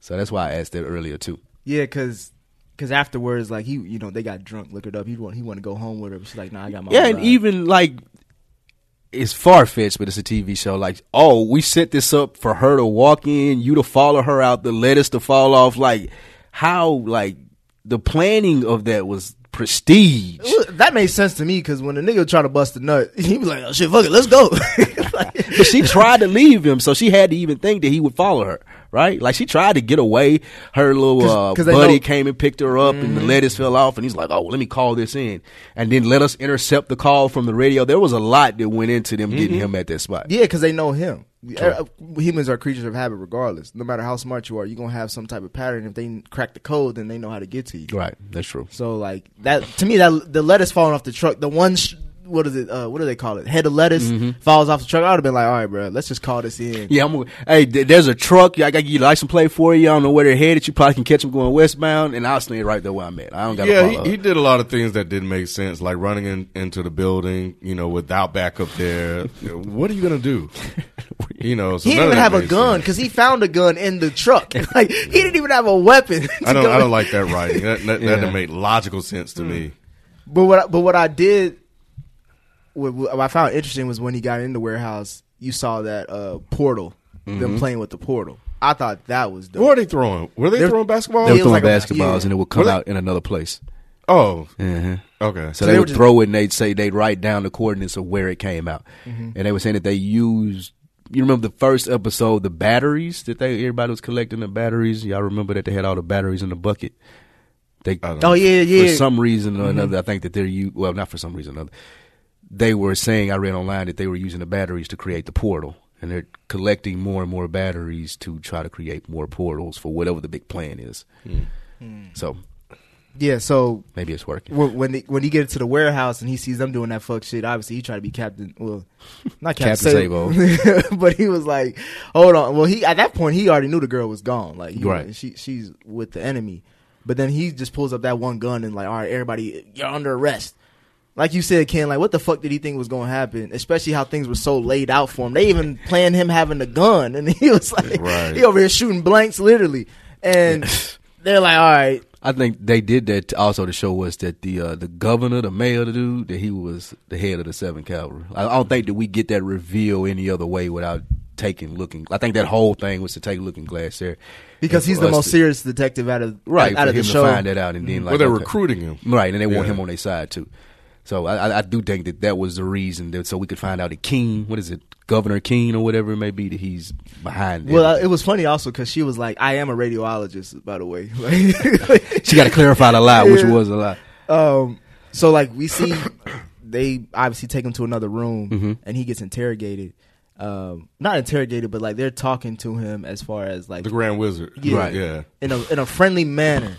So that's why I asked that earlier too. yeah, because. Cause afterwards, like he, you know, they got drunk, liquored up. He want, he want to go home with her, but she's like, "Nah, I got my." Yeah, own and ride. even like it's far fetched, but it's a TV show. Like, oh, we set this up for her to walk in, you to follow her out, the lettuce to fall off. Like, how like the planning of that was prestige. That made sense to me because when the nigga tried to bust a nut, he was like, "Oh shit, fuck it, let's go." Like- But she tried to leave him, so she had to even think that he would follow her, right? Like she tried to get away. Her little 'Cause- uh, 'cause buddy know- came and picked her up, and the lettuce fell off. And he's like, "Oh, let me call this in," and then let us intercept the call from the radio. There was a lot that went into them getting him at that spot. yeah, because they know him. Uh, Humans are creatures of habit, regardless. No matter how smart you are, you're gonna have some type of pattern. If they crack the code, then they know how to get to you. Right, that's true. So like that to me, that the lettuce falling off the truck, the one. Sh- what is it? Uh, what do they call it? Head of lettuce falls off the truck. I would have been like, all right, bro, let's just call this in. Yeah, I'm. Hey, th- there's a truck. I got to get your license plate for you. I don't know where they're headed. You probably can catch them going westbound, and I'll stay right there where I'm at. I don't got to Yeah, follow. he, he did a lot of things that didn't make sense, like running in, into the building, you know, without backup there. what are you gonna do? You know, so He didn't even have a gun because he found a gun in the truck. like he didn't even have a weapon. I don't. I don't like that writing. That, that, that didn't make logical sense to me. But what but what I did, what, what I found interesting was when he got in the warehouse, you saw that uh, portal, Mm-hmm. them playing with the portal. I thought that was dope. What are they throwing? Were they They're- throwing basketball? They were It was throwing like a- basketballs, yeah. and it would come out in another place. oh, Uh-huh. okay. So, they they would just- throw it, and they'd say they'd write down the coordinates of where it came out, Mm-hmm. and they were saying that they used. You remember the first episode, the batteries that they everybody was collecting the batteries. Y'all remember that they had all the batteries in the bucket. They I don't Oh yeah, for yeah. Mm-hmm. some reason or another, I think that they're you. well, not for some reason or another. They were saying I read online that they were using the batteries to create the portal, and they're collecting more and more batteries to try to create more portals for whatever the big plan is. Hmm. So yeah. So maybe it's working. when when, they, when he gets to the warehouse and he sees them doing that fuck shit, obviously he tried to be Captain. Well, not Captain, Captain Sabo, but he was like, hold on. Well, he at that point he already knew the girl was gone. Like, he, Right. she she's with the enemy. But then he just pulls up that one gun and like, all right, everybody, you're under arrest. Like you said, Ken, like what the fuck did he think was going to happen? Especially how things were so laid out for him. They even planned him having a gun, and he was like, Right. he over here shooting blanks, literally. And they're like, all right, I think they did that also to show us that the uh, the governor, the mayor, the dude, that he was the head of the Seventh Kavalry. I, I don't think that we get that reveal any other way without taking looking. I think that whole thing was to take looking glass there because he's the most to- serious detective out of right out for of the show. to find that out, and then like well, they're okay. recruiting him. right, and they want him on their side too. So I, I, do think that that was the reason that so we could find out that King, what is it, Governor King or whatever it may be, that he's behind. It. Well, everything. it was funny also because she was like, "I am a radiologist, by the way." She got to clarify the lie, which Yeah. was a lie. um, so like we see, they obviously take him to another room, Mm-hmm. and he gets interrogated, um, not interrogated, but like they're talking to him as far as like The Grand Wizard. Yeah. Right. Yeah. in a in a friendly manner.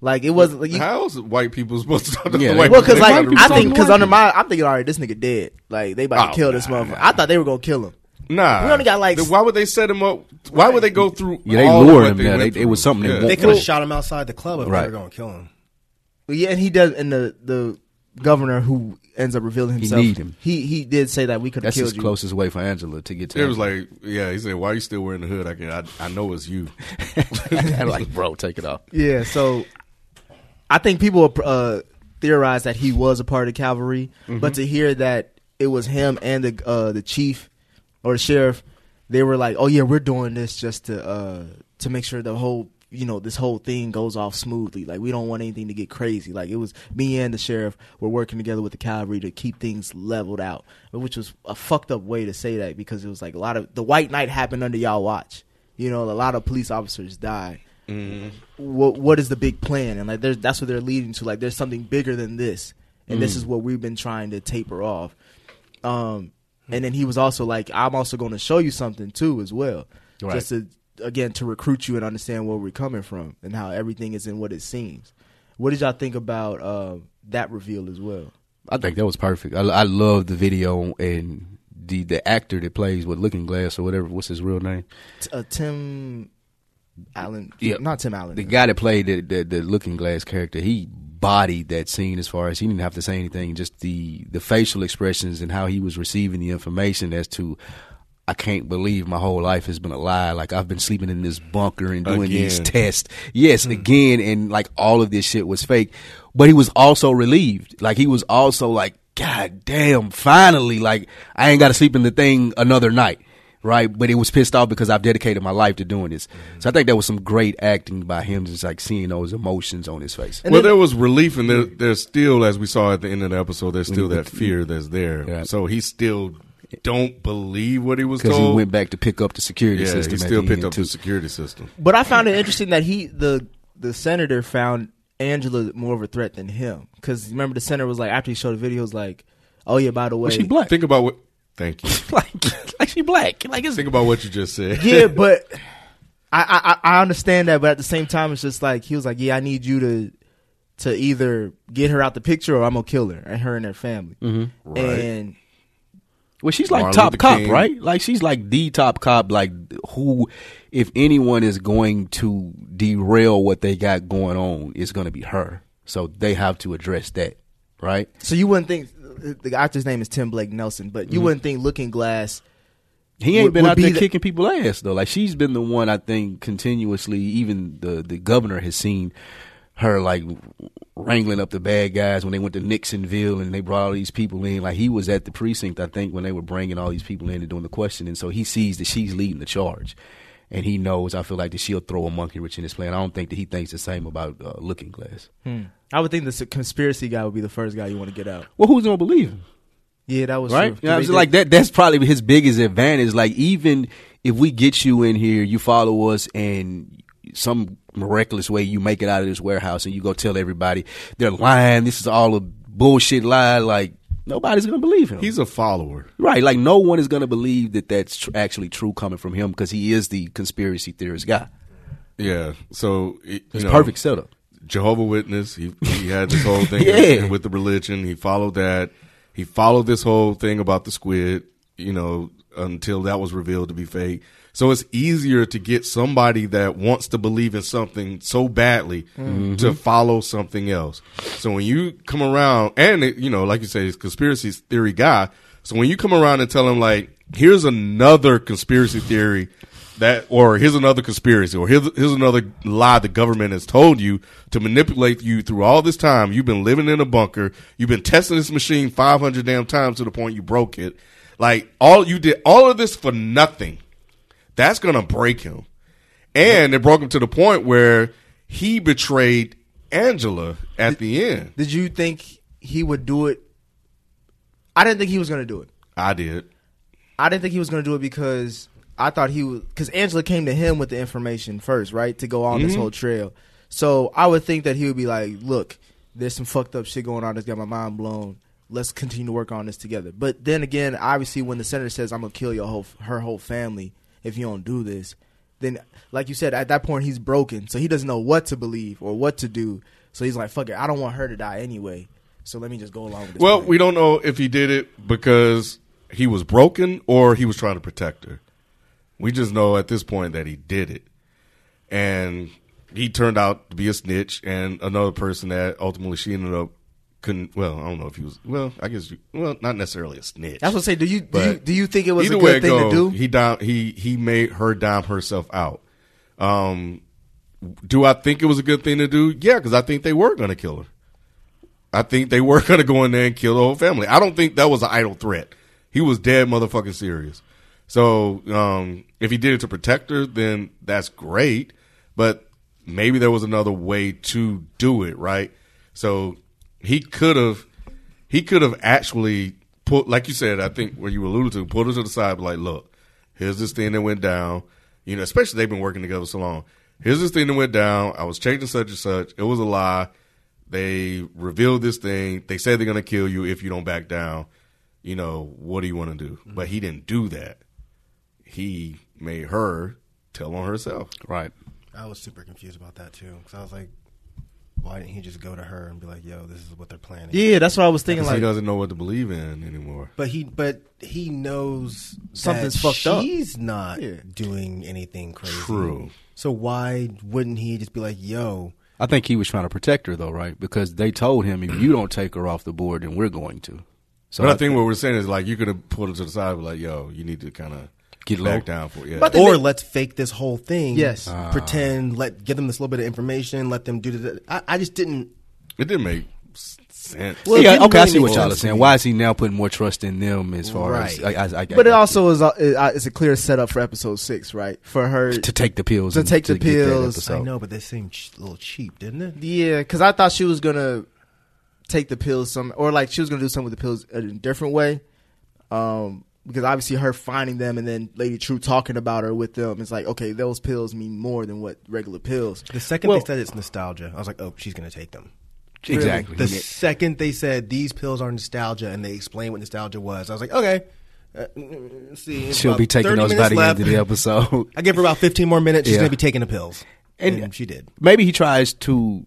Like it wasn't like you, How else white people supposed to talk to Yeah, the white well, because like I think because under my I'm thinking, all right, this nigga dead. Like they about Oh, to kill this motherfucker. nah. I thought they were gonna kill him. Nah, We only got, like, Then why would they set him up? Why would they go through? Yeah, they all lured him they there. They- it was something they Yeah. want. They could have shot him outside the club if Right. they were going to kill him. Yeah, and he does. And the the governor who ends up revealing himself, He need him. He he did say that we could have That's killed his you. closest way for Angela to get to. It was like, yeah, he said, "Why are you still wearing the hood?" I can, I, I know it's you. like, like, bro, take it off. Yeah, so I think people uh, theorize that he was a part of the cavalry, Mm-hmm. but to hear that it was him and the uh, the chief or the sheriff, they were like, "Oh yeah, we're doing this just to uh, to make sure the whole you know this whole thing goes off smoothly. Like we don't want anything to get crazy. Like it was me and the sheriff were working together with the cavalry to keep things leveled out, which was a fucked up way to say that because it was like a lot of the White Night happened under y'all watch. You know, a lot of police officers died. Mm-hmm. What what is the big plan? And like there's that's what they're leading to. Like there's something bigger than this. And this is mm. what we've been trying to taper off. Um and hmm. then he was also like i'm also going to show you something too as well. Right. just to again to recruit you and understand where we're coming from and how everything is in what it seems what did y'all think about uh, that reveal as well I think that was perfect. I, I love the video and the the actor that plays with Looking Glass or whatever. What's his real name? Uh, tim allen Yeah. not tim allen The guy that played the, the the Looking Glass character, he bodied that scene as far as he didn't have to say anything. Just the the facial expressions and how he was receiving the information as to. I can't believe my whole life has been a lie. Like I've been sleeping in this bunker and doing these tests. Yes, mm-hmm. again, and like all of this shit was fake. But he was also relieved. Like he was also like, God damn, finally, like I ain't got to sleep in the thing another night. Right, but he was pissed off because I've dedicated my life to doing this. Mm-hmm. So I think that was some great acting by him, just like seeing those emotions on his face. And well, then- there was relief, and there, there's still, as we saw at the end of the episode, there's still that fear that's there. Yeah. So he's still don't believe what he was Because he told. went back to pick up the security yeah, system. he at still the picked end, up too. the security system. But I found it interesting that he the the senator found Angela more of a threat than him because remember the senator was like after he showed the videos like, oh yeah, by the way, Was she black? Think about what. Thank you. like, like she black. Like it's Think about what you just said. yeah, but I, I I understand that, but at the same time, it's just like he was like, yeah, I need you to to either get her out the picture or I'm gonna kill her and her and her family. Mm-hmm. Right. And Well, she's like Martin top Luther cop, King. right? Like she's like the top cop. Like who, if anyone is going to derail what they got going on, it's going to be her. So they have to address that, right? so you wouldn't think the actor's name is Tim Blake Nelson, but you mm-hmm. wouldn't think Looking Glass. He ain't Would- been would out be there the- kicking people ass though. Like she's been the one I think continuously. Even the the governor has seen her like wrangling up the bad guys when they went to Nixonville and they brought all these people in. Like he was at the precinct, I think, when they were bringing all these people in and doing the questioning. So he sees that she's leading the charge, and he knows. I feel like that she'll throw a monkey wrench in his plan. I don't think that he thinks the same about uh, Looking Glass. I would think the conspiracy guy would be the first guy you want to get out. Well, who's gonna believe him? Yeah, that was right? true. You know, I'm They just did- like that. That's probably his biggest advantage. Like even if we get you in here, you follow us, and some miraculous way you make it out of this warehouse, and you go tell everybody they're lying. This is all a bullshit lie. Like nobody's gonna believe him. He's a follower. right. Like no one is gonna believe that that's tr- actually true coming from him because he is the conspiracy theorist guy. Yeah. So it- It's know, perfect setup. Jehovah Witness. He he had this whole thing Yeah. with the religion. He followed that. He followed this whole thing about the squid. You know, until that was revealed to be fake. So it's easier to get somebody that wants to believe in something so badly mm-hmm. to follow something else. So when you come around, and it, you know, like you say, he's conspiracy theory guy. So when you come around and tell him like, here's another conspiracy theory that or here's another conspiracy or here's, here's another lie the government has told you to manipulate you through all this time. You've been living in a bunker. You've been testing this machine 500 damn times to the point you broke it. Like all you did all of this for nothing that's gonna break him and it broke him to the point where he betrayed angela at the end Did you think he would do it? I didn't think he was going to do it. i did I didn't think he was going to do it because I thought he was because Angela came to him with the information first, right, to go on this mm-hmm. whole trail. So I would think that he would be like, "Look, there's some fucked up shit going on that's got my mind blown. let's continue to work on this together. But then again, obviously, when the senator says, "I'm gonna kill your whole her whole family if you don't do this," then, like you said, at that point he's broken, so he doesn't know what to believe or what to do. So he's like, "Fuck it, I don't want her to die anyway." So let me just go along with this. Well, plan. we don't know if he did it because he was broken or he was trying to protect her. We just know at this point that he did it. And he turned out to be a snitch and another person that ultimately she ended up couldn't well, I don't know if he was well, I guess you, well, not necessarily a snitch. That's what I say. Do you do you, do you think it was a good thing go, to do? He down he he made her dime herself out. Um, do I think it was a good thing to do? Yeah, because I think they were going to kill her. I think they were going to go in there and kill the whole family. I don't think that was an idle threat. He was dead motherfucking serious. So um, if he did it to protect her, then that's great. But maybe there was another way to do it, right? So he could have he could have actually put, like you said, I think where you alluded to, put her to the side, like, look, here's this thing that went down. You know, especially they've been working together so long. Here's this thing that went down. I was chasing such and such. It was a lie. They revealed this thing. They said they're gonna kill you if you don't back down. You know, what do you want to do? Mm-hmm. But he didn't do that. He made her tell on herself. Right. I was super confused about that too because I was like, why didn't he just go to her and be like, "Yo, this is what they're planning"? yeah, that's what I was thinking. Like he doesn't know what to believe in anymore. But he, but he knows Something's that fucked up. He's not Yeah. doing anything crazy. True. So why wouldn't he just be like, "Yo"? I think he was trying to protect her though, right? Because they told him if you don't take her off the board, then we're going to. So but I think what we're saying is like you could have pulled her to the side, and be like, "Yo, you need to kind of Get back low. down for it." Yeah. But they- Or let's fake this whole thing. Yes. pretend. Let give them this little bit of information. Let them do the. I, I just didn't. it didn't make sense. Well, yeah, okay, I really see what y'all are saying. Why is he now putting more trust in them as far Right. as? I, I, I, but it I- also is a, uh, it's a clear setup for episode six, right? For her to take the pills. To take the get that pills. episode. I know, but they seemed ch- a little cheap, didn't it? Yeah, because I thought she was gonna take the pills some, or like she was gonna do something with the pills in a different way. Um, because obviously her finding them and then Lady Trieu talking about her with them, it's like okay, those pills mean more than what regular pills. The second Well- they said it's nostalgia, I was like, "Oh, she's gonna take them." Exactly. The second they said these pills are nostalgia and they explained what nostalgia was, I was like, "Okay." Uh, mm, see, She'll be taking those by the left. end of the episode. I give her about 15 more minutes. She's Yeah. gonna be taking the pills, and, And- she did. Maybe he tries to,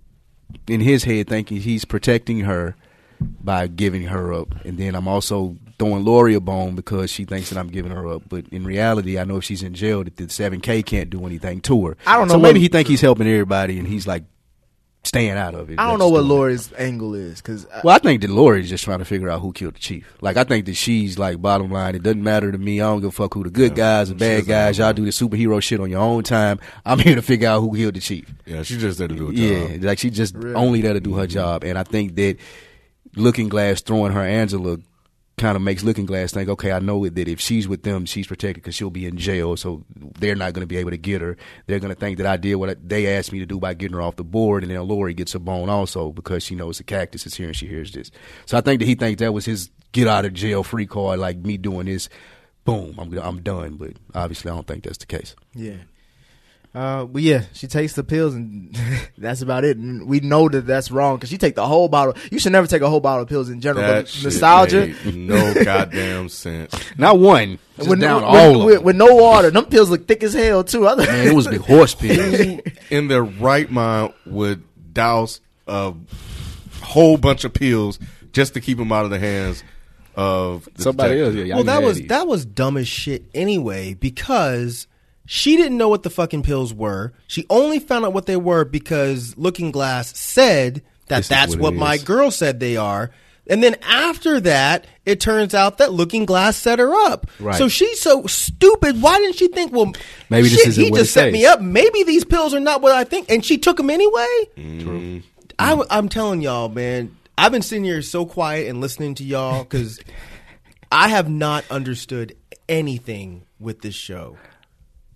in his head, thinking he's protecting her by giving her up, and then I'm also throwing Laurie a bone because she thinks that I'm giving her up. But in reality, I know if she's in jail, that the seven K can't do anything to her. I don't know So maybe what- he think he's helping everybody, and he's like staying out of it. I don't know what just doing it. Laurie's angle is because Well, I think that Laurie's just trying to figure out who killed the chief. Like, I think that she's like, bottom line, it doesn't matter to me. I don't give a fuck who the good guys, the bad guys. Y'all do the superhero shit on your own time. I'm here to figure out who killed the chief. yeah, she's just there to do a Yeah, like she just only there to do her job, and I think that Looking Glass throwing her Angela kind of makes Looking Glass think, okay, I know that if she's with them, she's protected because she'll be in jail, so they're not going to be able to get her. They're going to think that I did what they asked me to do by getting her off the board, and then Laurie gets a bone also because she knows the cactus is here and she hears this. So I think that he thinks that was his get out of jail free card, like me doing this. Boom, I'm I'm done. But obviously, I don't think that's the case. yeah. Uh, but yeah, she takes the pills and that's about it. And we know that that's wrong because she take the whole bottle. You should never take a whole bottle of pills in general. That but nostalgia made no goddamn sense. Not one, just with, down with, all with, of them. with no water. Them pills look thick as hell too. Other Man, it was big horse pills. in their right mind would douse a whole bunch of pills just to keep them out of the hands of the Somebody detective. else. Yeah, well, that was these. that was dumb as shit anyway because she didn't know what the fucking pills were. She only found out what they were because Looking Glass said that This that's what what, my is. girl said they are. And then after that, it turns out that Looking Glass set her up. Right. So she's so stupid. Why didn't she think, well, Maybe this shit, isn't he what just set me up. Maybe these pills are not what I think. And she took them anyway. True. I, am telling y'all, man. I've been sitting here so quiet and listening to y'all because I have not understood anything with this show.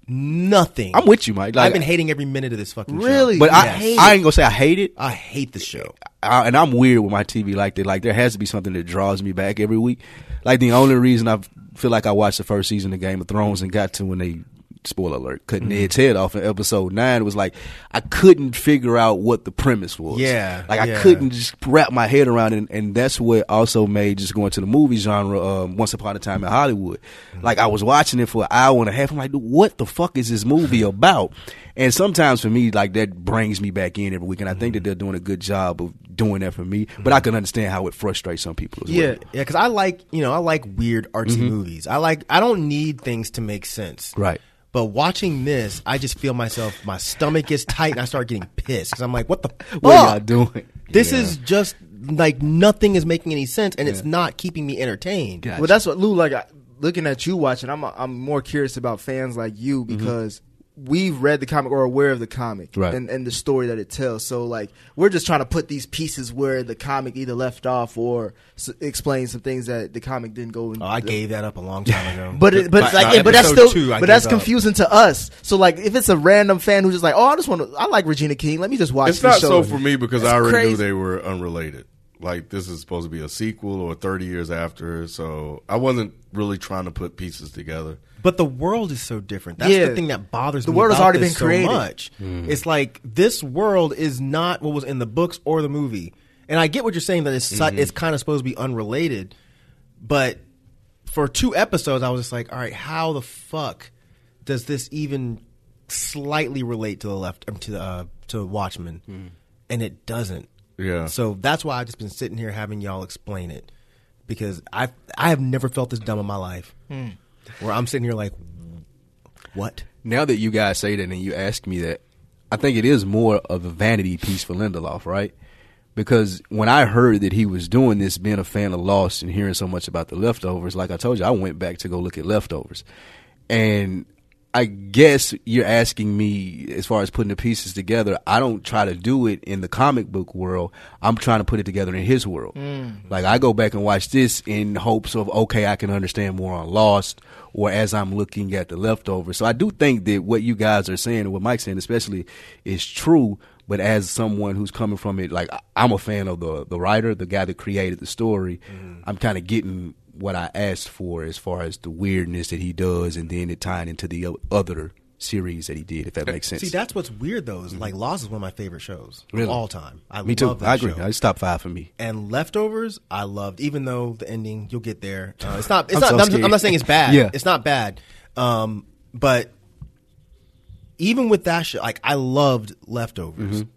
Nothing. I'm with you, Mike. Like, I've been hating every minute of this fucking show. Really? but I, Yes. I ain't gonna say I hate it. I hate the show. I, and I'm weird with my TV like that. Like there has to be something that draws me back every week. Like the only reason I feel like I watched the first season of Game of Thrones and got to when they spoiler alert, cutting mm-hmm. Ned's head off in episode nine. Was like I couldn't figure out what the premise was. Yeah, like I couldn't just wrap my head around it, and, and that's what also made just going to the movie genre. Um, Once upon a time in Hollywood, mm-hmm. like I was watching it for an hour and a half. I'm like, what the fuck is this movie about? And sometimes for me, like that brings me back in every week, and I think that mm-hmm. they're doing a good job of doing that for me. But I can understand how it frustrates some people as Yeah, well. yeah, because I like you know I like weird artsy movies. I like I don't need things to make sense. Right. But watching this, I just feel myself, my stomach gets tight, and I start getting pissed because I'm like, "What the What are y'all doing? This Yeah. is just like nothing is making any sense, and it's not keeping me entertained." Gotcha. Well, that's what Lou like. I- Looking at you watching, I'm I'm more curious about fans like you mm-hmm. because we've read the comic or aware of the comic Right. and, and the story that it tells. So like we're just trying to put these pieces where the comic either left off or s- explain some things that the comic didn't go. In Oh, I gave that up a long time ago. But it, but By- like, by but that's still, two, but that's gave up. confusing to us. So like, if it's a random fan who's just like, oh, I just want to, I like Regina King, let me just watch. It's this not show. so for me because That's I already knew they were unrelated. Like this is supposed to be a sequel or 30 years after, so I wasn't really trying to put pieces together. But the world is so different. That's Yeah. the thing that bothers The me. world has about already this been created. so much. It's like this world is not what was in the books or the movie. And I get what you're saying that it's su- it's kind of supposed to be unrelated, but for two episodes, I was just like, all right, how the fuck does this even slightly relate to the left um, to the uh, to Watchmen? And it doesn't. Yeah. So that's why I've just been sitting here having y'all explain it because I I have never felt this dumb in my life. Where I'm sitting here like, what? Now that you guys say that and you ask me that, I think it is more of a vanity piece for Lindelof, right? Because when I heard that he was doing this, being a fan of Lost and hearing so much about the leftovers, like I told you, I went back to go look at leftovers. And I guess you're asking me as far as putting the pieces together. I don't try to do it in the comic book world. I'm trying to put it together in his world. Mm. Like I go back and watch this in hopes of okay, I can understand more on Lost, or as I'm looking at the leftovers. So I do think that what you guys are saying, and what Mike's saying especially, is true. But as someone who's coming from it, like I'm a fan of the the writer, the guy that created the story. Mm-hmm. I'm kind of getting what I asked for as far as the weirdness that he does, and then it tying into the other series that he did. If that makes sense. See, that's what's weird though. Is like Lost is one of my favorite shows Really? of all time. I me too. I agree. show. It's top five for me. And Leftovers, I loved. Even though the ending, you'll get there. Uh, it's not. It's I'm not. so I'm. I'm not saying it's bad. Yeah. it's not bad. Um, but even with that shit, like I loved Leftovers. Mm-hmm.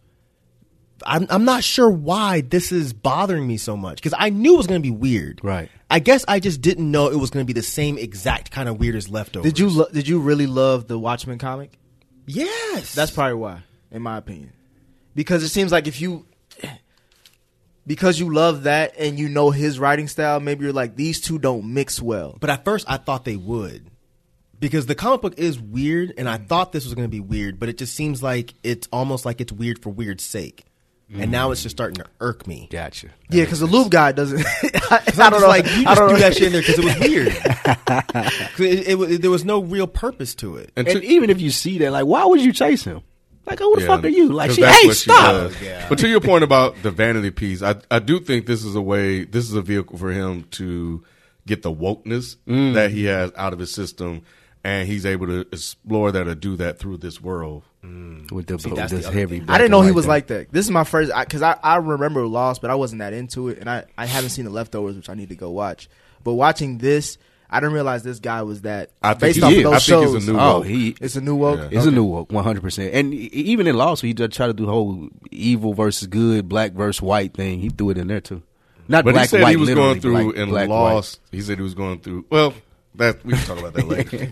I'm, I'm not sure why this is bothering me so much because I knew it was going to be weird. Right. I guess I just didn't know it was going to be the same exact kind of weird as Leftovers. Did you lo- did you really love the Watchmen comic? Yes. That's probably why, in my opinion, because it seems like if you because you love that and you know his writing style, maybe you're like these two don't mix well. But at first, I thought they would. Because the comic book is weird, and Mm. I thought this was going to be weird, but it just seems like it's almost like it's weird for weird's sake. And now it's just starting to irk me. Gotcha. Yeah, because the Lube guy doesn't. I, I don't know. like you I don't threw know. that shit in there because it was weird. 'Cause it, it, was- there was no real purpose to it. And And to- even if you see that, like, why would you chase him? Like, oh, who the Yeah, fuck are you? Like, she, that's hey, what she stop. But to your point about the vanity piece, I I do think this is a way. This is a vehicle for him to get the wokeness Mm. that he has out of his system, and he's able to explore that or do that through this world. Mm. With the, See, with the heavy. I didn't know he and was white like that. This is my first because I, I remember Lost, but I wasn't that into it, and I, I haven't seen the leftovers, which I need to go watch. But watching this, I didn't realize this guy was that. I think based he off is. of those I think he's shows, a new Oh, woke. he it's a new woke. Yeah. It's a new woke, one hundred percent. And e- even in Lost, he did try to do the whole evil versus good, black versus white thing. He threw it in there too. Not But black he said white. he was literally, going through black, and black, lost. He said he was going through. Well, that we can talk about that later.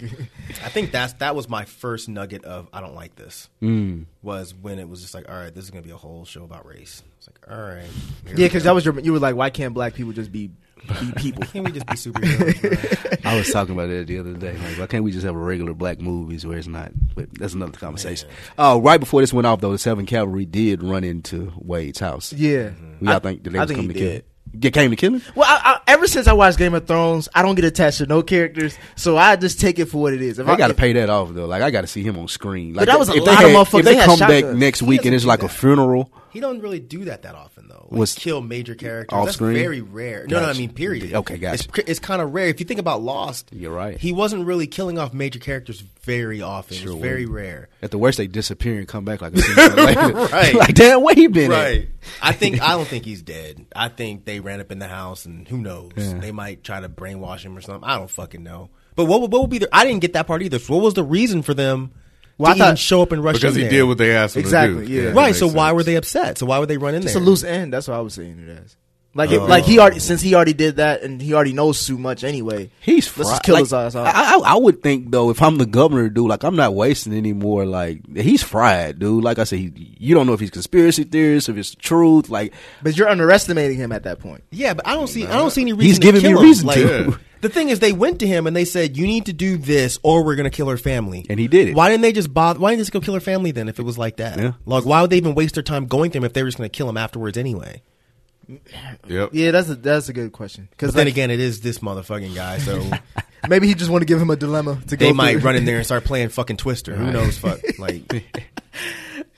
I think that's that was my first nugget of I don't like this. Mm. Was when it was just like, all right, this is going to be a whole show about race. It's like, all right, Yeah, because that was your. You were like, why can't black people just be be people? Can't we just be superheroes? bro? I was talking about that the other day. Like, why can't we just have a regular black movies where it's not? But that's another conversation. Oh, right before this went off, though, the Seven Kavalry did run into Wade's house. Yeah, We all I- think that they I was think coming he to kill. They came to kill him. Well, I, I, ever since I watched Game of Thrones, I don't get attached to no characters, so I just take it for what it is. If I I got to pay that off though. Like I got to see him on screen. Like that was a if lot they of motherfuckers. If They they had come back next week and it's like do a funeral, He don't really do that that often though. Like, Was- kill major characters. Off That's screen? very rare. No, no, I mean period. Okay, gotcha. It's, it's kind of rare. If you think about Lost, You're right. He wasn't really killing off major characters very often. Sure it's very rare. At the worst, they disappear and come back like a season later. Right. like damn, where he been? at? Right. I think I don't think he's dead. I think they ran up in the house and who knows? Yeah. They might try to brainwash him or something. I don't fucking know. But what would- what would be the? I didn't get that part either. So what was the reason for them Well, I to even thought- show up and rush because in he there? did what they asked him Exactly, to do. Exactly. yeah. that right. makes So why were they upset? So why were they running It's there? It's a loose end. That's what I was saying it as. Like, it, uh, like he already since he already did that and he already knows too much anyway. He's Let's just kill like, his ass off. I, I, I would think though, if I'm the governor, dude, like I'm not wasting anymore. Like he's fried, dude. Like I said, he, you don't know if he's conspiracy theorist, if it's the truth. Like But you're underestimating him at that point. Yeah, but I don't see. I don't see any reason. He's to giving me kill a him. reason Like, to. The thing is, they went to him and they said, "You need to do this, or we're going to kill her family." And he did it. Why didn't they just bother? Why didn't they just go kill her family then? If it was like that, Yeah. like why would they even waste their time going to him if they were just going to kill him afterwards anyway? Yep. Yeah, that's a that's a good question. But Because then again, it is this motherfucking guy, so maybe he just want to give him a dilemma to go. they might through. run in there and start playing fucking Twister. Who knows? Fuck, like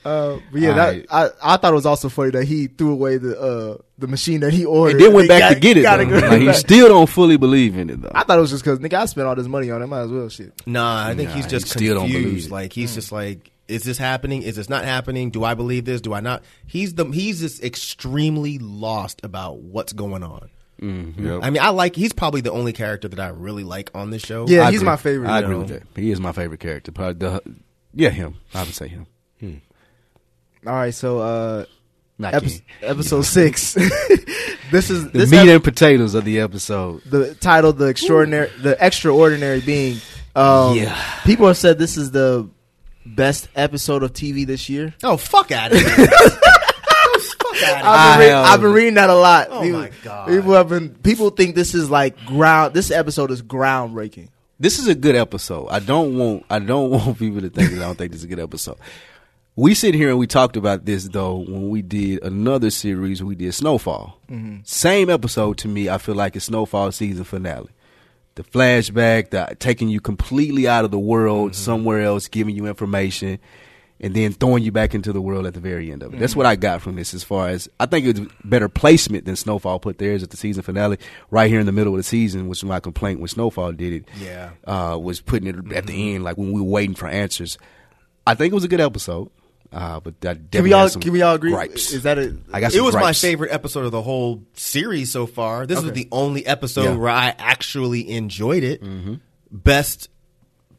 Uh, but yeah, Alright. that, I I thought it was also funny that he threw away the uh the machine that he ordered. and then went He back got- to get it. Though. go Like he still don't fully believe in it though. I thought it was just because nigga, I spent all this money on it. Might as well shit. Nah, I think Nah, he's just he still don't confused. believe it. Like he's just like, is this happening? Is this not happening? Do I believe this? Do I not? He's the he's just extremely lost about what's going on. Yep. I mean, I like. He's probably the only character that I really like on this show. Yeah, I he's agree. my favorite. I you agree with that. He is my favorite character. Probably the, yeah, him. I would say him. All right, so uh, Not epi- King. episode six. this is The this meat ep- and potatoes of the episode. the title, the extraordinary, the extraordinary being. Um, Yeah. people have said this is the best episode of TV this year. Oh fuck out of here! fuck out of I've been, I re- have- I've been reading that a lot. Oh people, my God. People have been. People think this is like ground. This episode is groundbreaking. This is a good episode. I don't want I don't want people to think that I don't think this is a good episode. We sit here and we talked about this though when we did another series. We did Snowfall. Mm-hmm. Same episode to me. I feel like it's Snowfall season finale. The flashback, the taking you completely out of the world mm-hmm. somewhere else, giving you information, and then throwing you back into the world at the very end of it. That's what mm-hmm. I got from this. As far as I think it was better placement than Snowfall put theirs at the season finale, right here in the middle of the season, which was my complaint when Snowfall did it Yeah. uh, was putting it at the mm-hmm. end, like when we were waiting for answers. I think it was a good episode, uh, but I Can we all can we all agree? Gripes. Is that a? I got it some was my favorite episode of the whole series so far. This was the only episode Yeah. where I actually enjoyed it. Mm-hmm. Best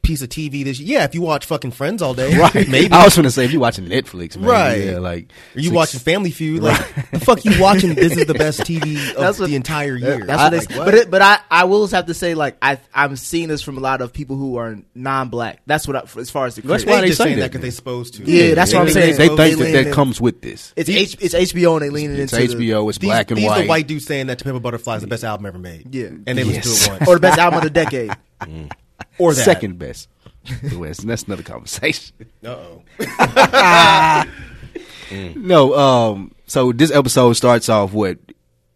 piece of TV this year. Yeah, if you watch fucking Friends all day, Right, Maybe. I was going to say if you watching Netflix, man, Right. Yeah, like Are you six- watching Family Feud? Like the fuck you watching? This is the best TV of That's what- the entire year. That's what they Like, say. But it, but I I will have to say like I I'm seeing this from a lot of people who are non-black. That's what I, as far as the That's why they they say saying that that. because they're supposed to. Yeah, that's what I'm saying. They, They think lean that that in. comes with this. It's H, it's HBO and they leaning It's into the- HBO. It's These, black and these white. the white dudes saying that To Pimp a Butterfly is the best album ever made. Yeah. and they Yes. listen to it once. or the best album of the decade. Mm. or that. Second best. The West. And that's another conversation. Uh oh. No, um, so this episode starts off with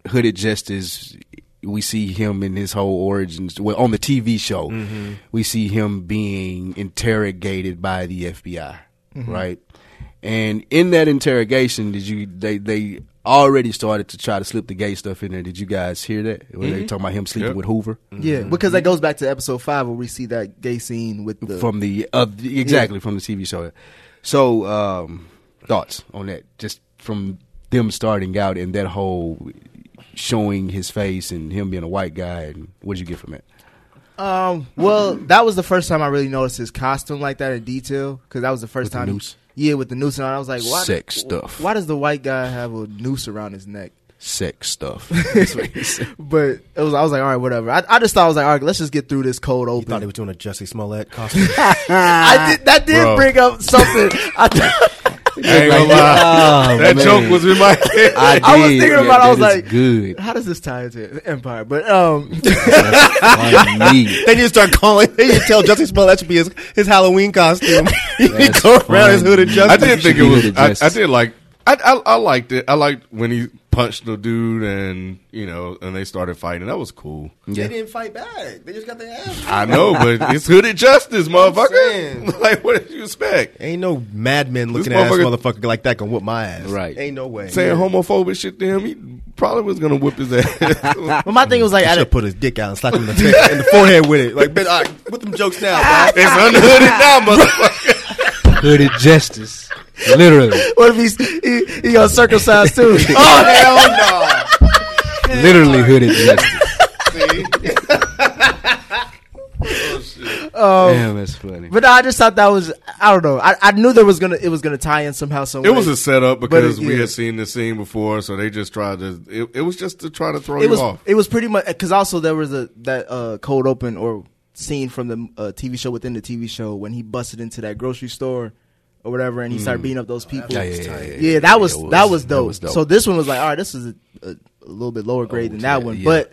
Hooded Justice. We see him in his whole origins. Well, on the TV show, Mm-hmm. we see him being interrogated by the FBI, Mm-hmm. right? And in that interrogation, did you they they already started to try to slip the gay stuff in there? Did you guys hear that? When Mm-hmm. they talking about him sleeping Yep. with Hoover Yeah, because that goes back to episode five where we see that gay scene with the from the uh, the- exactly from the TV show. So, um, thoughts on that? Just from them starting out and that whole showing his face and him being a white guy, and what did you get from it? Um. Well, that was the first time I really noticed his costume like that in detail because that was the first With the time. he- noose? Yeah, with the noose, and I was like, "Why?" Sex stuff. Why does the white guy have a noose around his neck? Sex stuff. That's what he said. But it was. I was like, "All right, whatever." I, I just thought I was like, "All right, let's just get through this cold You open." thought he was doing a Jussie Smollett costume? I did. That did Bro. bring up something. I, I ain't gonna lie. Oh, that man. joke was in my head. I, I was thinking Yeah, about. it, I was like, good. How does this tie into Empire? But um, Funny. then you start calling. Then you tell Jussie Smollett should be his, his Halloween costume. he That's go around his funny. hooded I Justice. did think it was. I. I did like. I, I I liked it. I liked when he punched the dude, and you know, and they started fighting. That was cool. Yeah. They didn't fight back. They just got their ass. I know, but it's hooded justice, motherfucker. saying. like, what did you expect? Ain't no madman looking This ass motherfucker- motherfucker like that gonna whoop my ass. Right. Ain't no way. Saying homophobic shit to him, he probably was gonna whip his ass. But my thing was like, I I should put his dick out and slap him in the, face, in the forehead with it. Like, bitch, all right, put them jokes down, bro. it's unhooded now, motherfucker. Hooded justice. Literally. what if he's he, he got circumcised too? oh hell no! Literally hooded justice. See? Oh Damn, that's funny. But no, I just thought that was I don't know. I, I knew there was gonna it was gonna tie in somehow. Some It way. was a setup because it- we yeah. had seen the scene before, so they just tried to. It, it was just to try to throw it you was off. it was pretty much because also there was a that uh, cold open or scene from the uh, TV show within the TV show when he busted into that grocery store or whatever and he started beating up those people. Yeah, yeah, yeah, yeah, Yeah, that was, it that was that dope. was dope. So this one was like, all right, this is a, a, a little bit lower grade than that yeah, one, yeah. but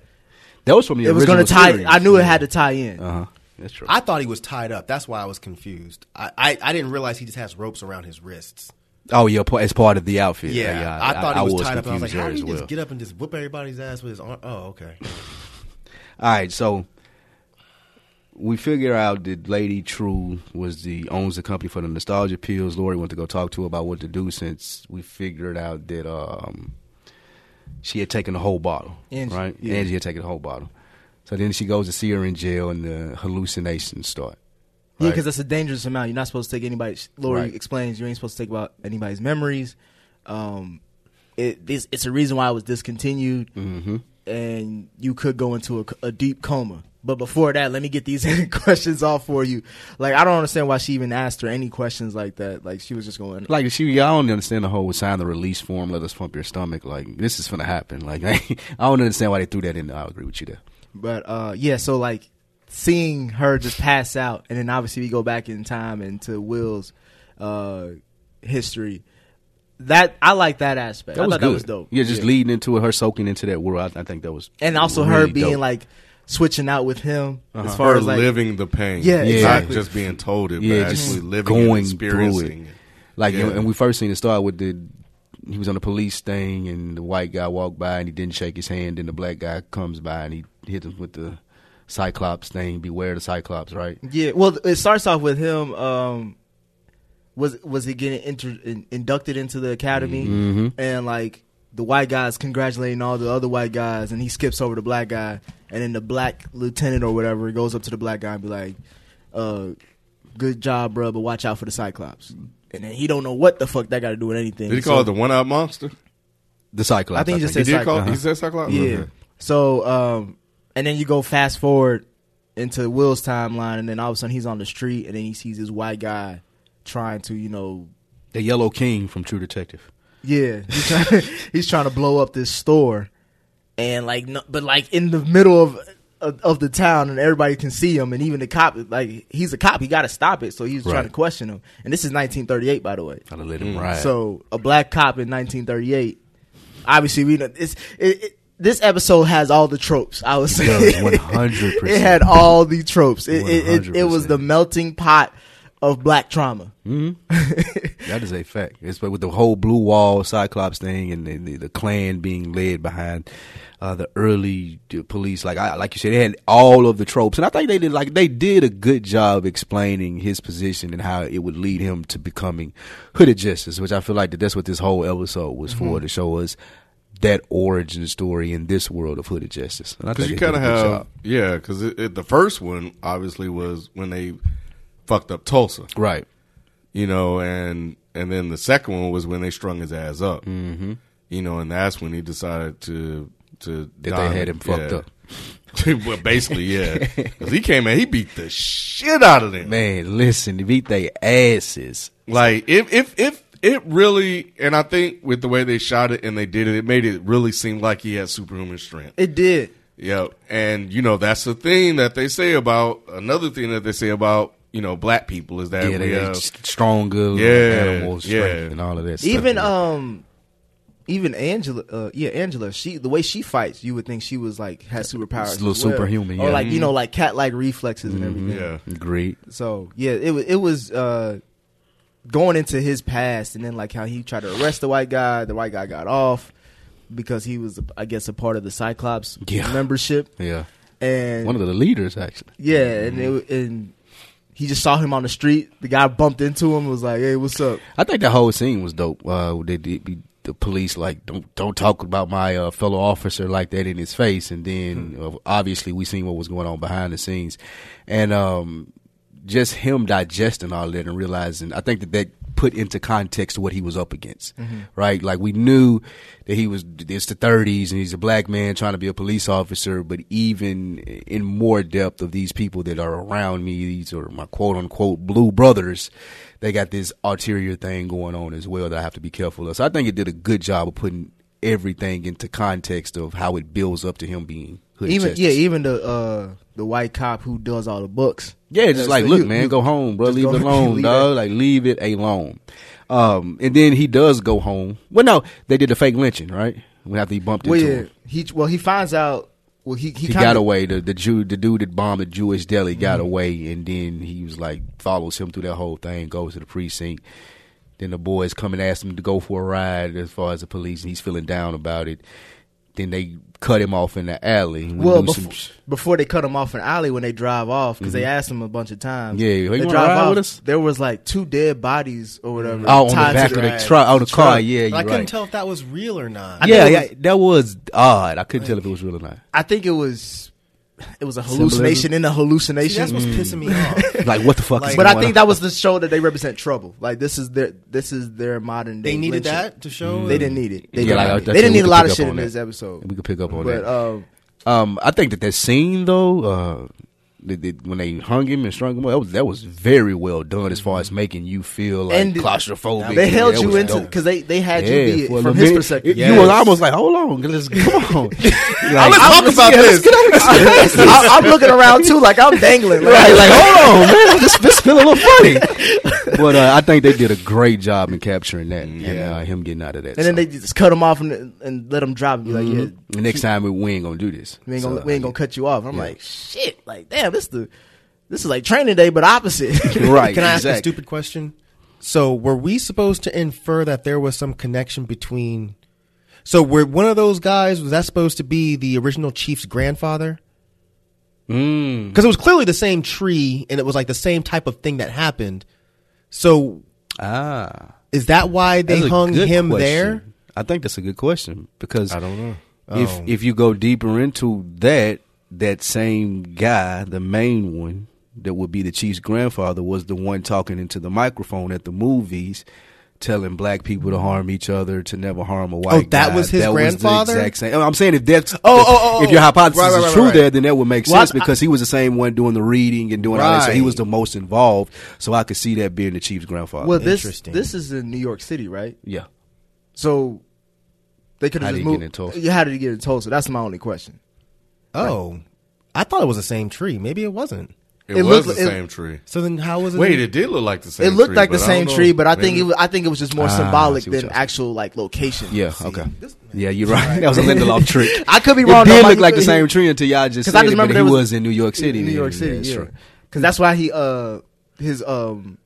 That was from the it was going to tie. series. I knew it had to tie in. Uh huh. That's true. I thought he was tied up. That's why I was confused. I, I, I didn't realize he just has ropes around his wrists. oh yeah, pa- as part of the outfit. Yeah, I, I, thought he was, tied up. I was like, how there did he as well. just get up and just whip everybody's ass with his arm? Oh, okay. All right, so we figure out that Lady Trieu was the owns the company for the nostalgia pills. Laurie went to go talk to her about what to do since we figured out that um, she had taken the whole bottle. Angie, right? yeah. Angie had taken the whole bottle. So then she goes to see her in jail, and the hallucinations start. Yeah, because that's a dangerous amount. You're not supposed to take anybody's. Laurie Right. explains you ain't supposed to take about anybody's memories. Um, it it's, it's a reason why it was discontinued, Mm-hmm. and you could go into a, a deep coma. But before that, let me get these questions off for you. Like I don't understand why she even asked her any questions like that. Like she was just going. Like she, I don't understand the whole sign the release form. Let us pump your stomach. Like this is gonna happen. Like I don't understand why they threw that in. there. I agree with you there. But uh, yeah, so like seeing her just pass out, and then obviously we go back in time into Will's uh, history. That I like that aspect. That I was thought good. that was dope. Yeah, just leading into it, her soaking into that world. I, I think that was and also her being dope. like switching out with him as As far far as like living the pain, Yeah, not exactly. just being told it, yeah, but just actually living going and experiencing through it. it. Like, Yeah. and we first seen it start with the he was on the police thing, and the white guy walked by and he didn't shake his hand. Then the black guy comes by and he hit him with the Cyclops thing. Beware the Cyclops, right? yeah. Well, it starts off with him. Um, was was he getting inter, in, inducted into the academy Mm-hmm. and like the white guys congratulating all the other white guys and he skips over the black guy and then the black lieutenant or whatever goes up to the black guy and be like uh good job bro but watch out for the cyclops and then he don't know what the fuck that got to do with anything Did he So- call it the one-eyed monster? The Cyclops. I think he just He said did call. Cyclops. He said Cyclops. yeah Okay. so um and then you go fast forward into will's timeline and then all of a sudden he's on the street and then he sees this white guy trying to you know the Yellow King from True Detective. Yeah, he's trying, he's trying to blow up this store, and like, no, but like in the middle of, of of the town, and everybody can see him, and even the cop, like he's a cop, he got to stop it, so he's trying to question him. And this is 1938, by the way. I'd have let him ride. So a black cop in 1938. Obviously, we know it's it, it, this episode has all the tropes. I would say 100%. it had all the tropes. It, it, it, it was the melting pot of black trauma. That is a fact. It's with the whole blue wall Cyclops thing and the, the, the Klan being led behind uh, the early uh, police. Like I, like you said, they had all of the tropes, and I think they did like they did a good job explaining his position and how it would lead him to becoming hooded justice, which I feel like that that's what this whole episode was Mm-hmm. for to show us that origin story in this world of hooded justice. Because you kind of have, job. yeah. Because the first one obviously was when they fucked up Tulsa, right. You know, and and then the second one was when they strung his ass up, mm-hmm. you know, and that's when he decided to to That die. they had him fucked Yeah. up. well, basically, yeah. Because he came in, he beat the shit out of them. Man, listen, they beat their asses. Like if if if it really, and I think with the way they shot it and they did it, it made it really seem like he had superhuman strength. It did. Yep. And you know, that's the thing that they say about another thing that they say about, you know, black people is that Yeah, we they have stronger Yeah, animal strength yeah. and all of that stuff. even yeah. um even Angela uh yeah Angela she the way she fights you would think she was like had superpowers It's a little well. superhuman, or yeah. Mm-hmm. like you know like cat like reflexes and everything yeah. great. so yeah it was it was uh going into his past and then like how he tried to arrest the white guy the white guy got off because he was, I guess, a part of the Cyclops Yeah. membership, Yeah, and one of the leaders actually. yeah, and it, and he just saw him on the street. The guy bumped into him, was like, "Hey, what's up?" I think the whole scene was dope. Uh, they did the police like don't don't talk about my uh, fellow officer like that in his face, and then uh, obviously we seen what was going on behind the scenes, and um, just him digesting all that and realizing. I think that that put into context what he was up against, mm-hmm. right? Like we knew that he was it's the 30s and he's a black man trying to be a police officer, but even in more depth of these people that are around me, these are my quote unquote blue brothers, they got this ulterior thing going on as well that I have to be careful of. So I think it did a good job of putting everything into context of how it builds up to him being hood Even yeah, even the uh, the white cop who does all the books. Yeah, just That's like, look, you- man, you- go home, bro. Leave it alone, leave dog. Like, leave it alone. Um, and then he does go home. Well, no, they did the fake lynching, right? When after he bumped Well, into yeah, him, he well he finds out. Well, he he, he got away. The the Jew, the dude that bombed the Jewish deli, got Mm-hmm. away, and then he was like follows him through that whole thing, goes to the precinct. Then the boys come and ask him to go for a ride as far as the police, and he's feeling down about it. Then they cut him off in the alley. We Well, do before, some sh- before they cut him off in the alley when they drive off because they asked him a bunch of times. Mm-hmm. Yeah, they drive off. with us? There was like two dead bodies or whatever. oh, on the back of the right. truck, oh, the car, truck. yeah, I you're couldn't right. tell if that was real or not. yeah, think it yeah, that was odd. I couldn't tell if it was real or not. I think it was. It was a hallucination in a See, hallucination. that's what's pissing me off. Like, what the fuck? Like- is but I think on? that was the show that they represent trouble. Like this is their this is their modern day. They needed lynching. that to show. They didn't need it. They, Yeah, didn't, like, need they didn't need a lot of shit in that. this episode. we could pick up on But that. um, Um, I think that that scene though, uh, the, the, when they hung him and strung him up, that was, that was very well done as far as mm-hmm. making you feel like And claustrophobic. they held you into because they they had Yeah, you be from his bit. perspective. You were almost like, hold on, let's come on. like, Let's talk about this. I, I'm looking around too, like I'm dangling. Like, Right, like hold on, man, this this feel a little funny. but uh, I think they did a great job in capturing that and uh, him getting out of that. and then they just cut him off and, and let him drop. And be like, yeah, the next time we, we ain't gonna do this. we ain't gonna we ain't gonna cut you off. I'm yeah. like, shit, like damn, this the this is like training day, but opposite. right. Can I ask a stupid question? So, were we supposed to infer that there was some connection between? So, were one of those guys was that supposed to be the original chief's grandfather? Mm. Because it was clearly the same tree, and it was like the same type of thing that happened. So, Ah. is that why they That's hung him question. there? I think that's a good question because I don't know. if Oh. if you go deeper into that, that same guy, the main one, that would be the chief's grandfather, was the one talking into the microphone at the movies, telling black people to harm each other, to never harm a white. Oh, that guy. was his the grandfather? exact same. I'm saying if that's Oh, oh, oh, if your oh. hypothesis Right, right, is true right. there, then that would make Well, sense I- because he was the same one doing the reading and doing all that. So he was the most involved. So I could see that being the chief's grandfather. well, this this is in New York City, right? yeah. So they could How have did just he moved. get in Tulsa? Yeah, how did he get in Tulsa? That's my only question. Oh, I thought it was the same tree. Maybe it wasn't. It, It was looked- the it- same tree. So then, how was it? Wait, it did look like the same. Tree. It looked tree, like the same tree, but I think it was, I think it was just more Ah, symbolic than actual like location. Yeah. Okay. Yeah, you're right. That was a Lindelof trick. I could be wrong. though, did but look he- like the same tree until y'all just Because I just it, but remember he there was was in New York City. New. York City, yeah. Because that's why he uh his um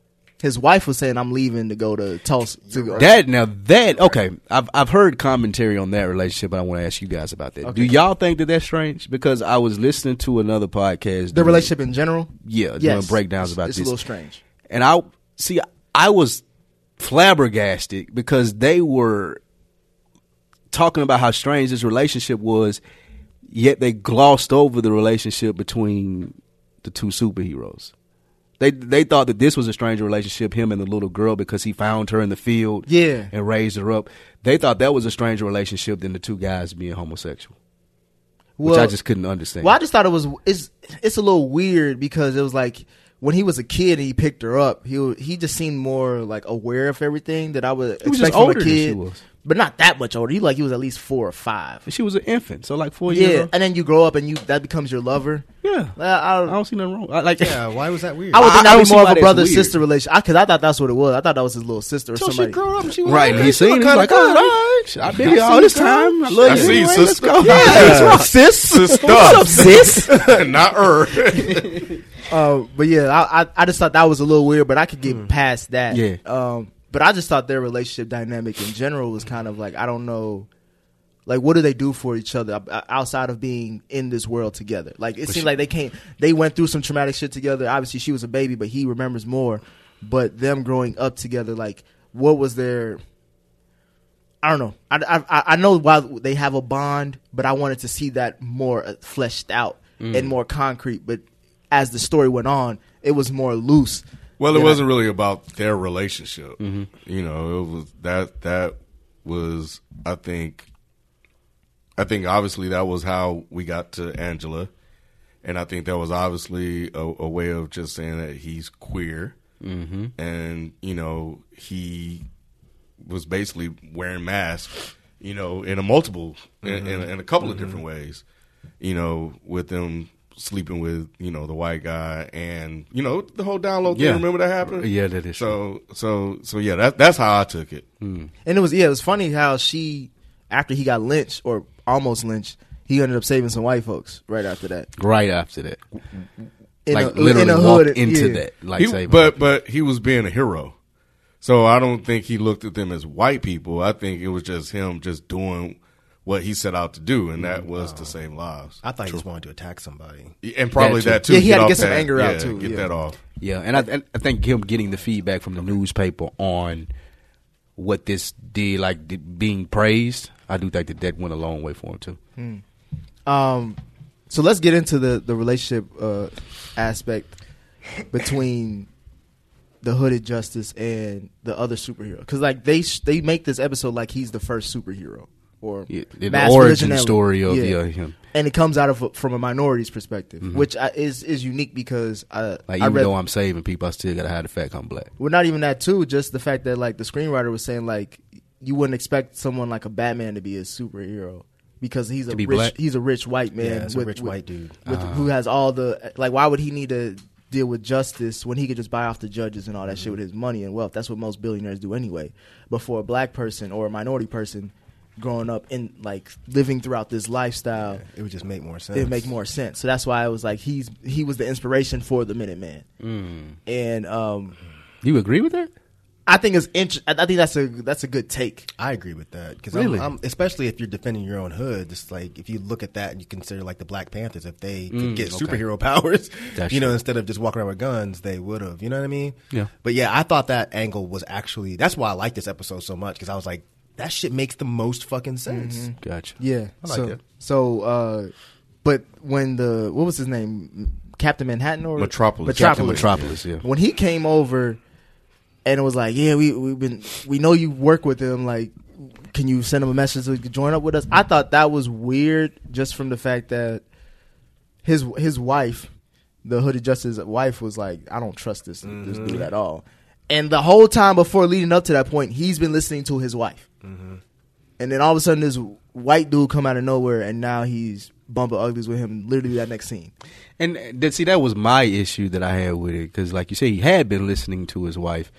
his wife was saying I'm leaving to go to Tulsa. To go. That now that okay, I've I've heard commentary on that relationship, but I want to ask you guys about that. Do y'all think that that's strange? Because I was listening to another podcast, the doing- relationship in general. yeah, doing Yes, breakdowns about it's this, a little strange. and I see I was flabbergasted because they were talking about how strange this relationship was, yet they glossed over the relationship between the two superheroes. They they thought that this was a strange relationship, him and the little girl, because he found her in the field, Yeah. and raised her up. They thought that was a stranger relationship than the two guys being homosexual, which I just couldn't understand. Well, I just thought it was it's it's a little weird because it was like when he was a kid and he picked her up, he he just seemed more like aware of everything that I would He was expect just from older a than she kid, was. but not that much older. He like he was at least four or five. she was an infant, so like four years. Yeah, and then you grow up and you that becomes your lover. yeah. Uh, I, I don't, don't see nothing wrong. I, like, Yeah, why was that weird? I would think that don't would be see more of a brother weird. sister relationship because I thought that's what it was. I thought that was his little sister or so she grew up and she was Right, and he seen him kinda like, all right, I've been here all this time. I love I you see you, anyway. Let's sister. go. Yeah. sis. Sister. What's up, sis? Not her. Uh, but yeah, I, I I just thought that was a little weird, but I could get past that. Yeah. Um, but I just thought their relationship dynamic in general was kind of like I don't know. Like, what do they do for each other outside of being in this world together? Like, it seems like they can't. They went through some traumatic shit together. Obviously, she was a baby, but he remembers more. But them growing up together, like, what was their? I don't know. I, I I know why they have a bond, but I wanted to see that more uh, fleshed out Mm. and more concrete. But as the story went on, it was more loose. Well, it than wasn't really about their relationship. Mm-hmm. You know, it was that that was I think I think obviously that was how we got to Angela, and I think that was obviously a, a way of just saying that he's queer, mm-hmm. and you know he was basically wearing masks, you know, in a multiple in, in, in a couple of different ways, you know, with them sleeping with you know the white guy and you know the whole download thing. Yeah. Remember that happened? Yeah, that is So so so yeah, that that's how I took it. Hmm. And it was yeah, it was funny how she after he got lynched or almost lynched, he ended up saving some white folks right after that. Right after that, In like a, literally in a walked hood, into yeah. that, like He- saving but but he was being a hero, so I don't think he looked at them as white people. I think it was just him just doing what he set out to do, and that was to save lives. I thought he just wanted to attack somebody. And probably That too. that too. Yeah, he had to get some that- anger out, yeah, too, Get yeah. that off. Yeah, and I, and I think him getting the feedback from the newspaper on what this did, like being praised, I do think that that went a long way for him too. Um, so let's get into the the relationship uh, aspect between the hooded justice and the other superhero because like they sh- they make this episode like he's the first superhero or Yeah, the origin story of, yeah, uh, him. and it comes out of from a minority's perspective, mm-hmm. which I, is is unique because uh, Like I even read, though I'm saving people, I still gotta hide the fact I'm black. well, not even that too. Just the fact that like the screenwriter was saying like you wouldn't expect someone like a Batman to be a superhero because he's a be rich black? he's a rich white man. Yeah, he's a rich white dude. with, uh-huh. who has all the like. Why would he need to deal with justice when he could just buy off the judges and all that shit mm-hmm. with his money and wealth? That's what most billionaires do anyway. But for a black person or a minority person growing up in like living throughout this lifestyle. It would just make more sense. It would make more sense. So that's why I was like, he's he was the inspiration for the Minuteman, and um, You agree with that? I think it's int- I I think that's a that's a good take. I agree with that because Really? I'm, I'm, especially if you're defending your own hood. It's like if you look at that and you consider like the Black Panthers, if they could get okay. superhero powers, That's you know, true. instead of just walking around with guns, they would have. You know what I mean? Yeah. But yeah, I thought that angle was actually that's why I like this episode so much because I was like, that shit makes the most fucking sense. Gotcha. Yeah. I like so that. so uh, but when the what was his name, Captain Manhattan or Metropolis. Captain Metropolis, yeah. when he came over and it was like, yeah, we we've been we know you work with him. Like, can you send him a message so he could join up with us? I thought that was weird, just from the fact that his his wife, the hooded justice wife, was like, I don't trust this this dude at all. And the whole time before leading up to that point, he's been listening to his wife. And then all of a sudden, this white dude come out of nowhere, and now he's bumping uglies with him. Literally that next scene. And uh, that see, that was my issue that I had with it because, like you say, he had been listening to his wife,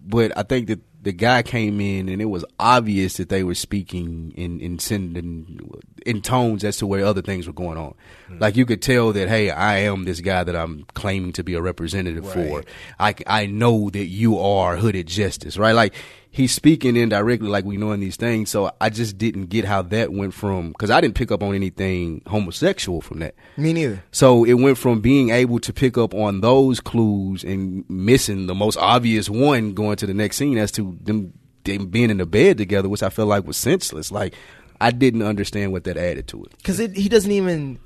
but I think that the guy came in and it was obvious that they were speaking in in sending in tones as to where other things were going on. Like you could tell that, hey, I am this guy that I'm claiming to be a representative for. I I know that you are hooded justice, right? Like he's speaking indirectly, like we know in these things. So I just didn't get how that went from because I didn't pick up on anything homosexual from that. Me neither. So it went from being able to pick up on those clues and missing the most obvious one going to the next scene as to them, them being in the bed together, which I felt like was senseless. Like I didn't understand what that added to it. because he doesn't even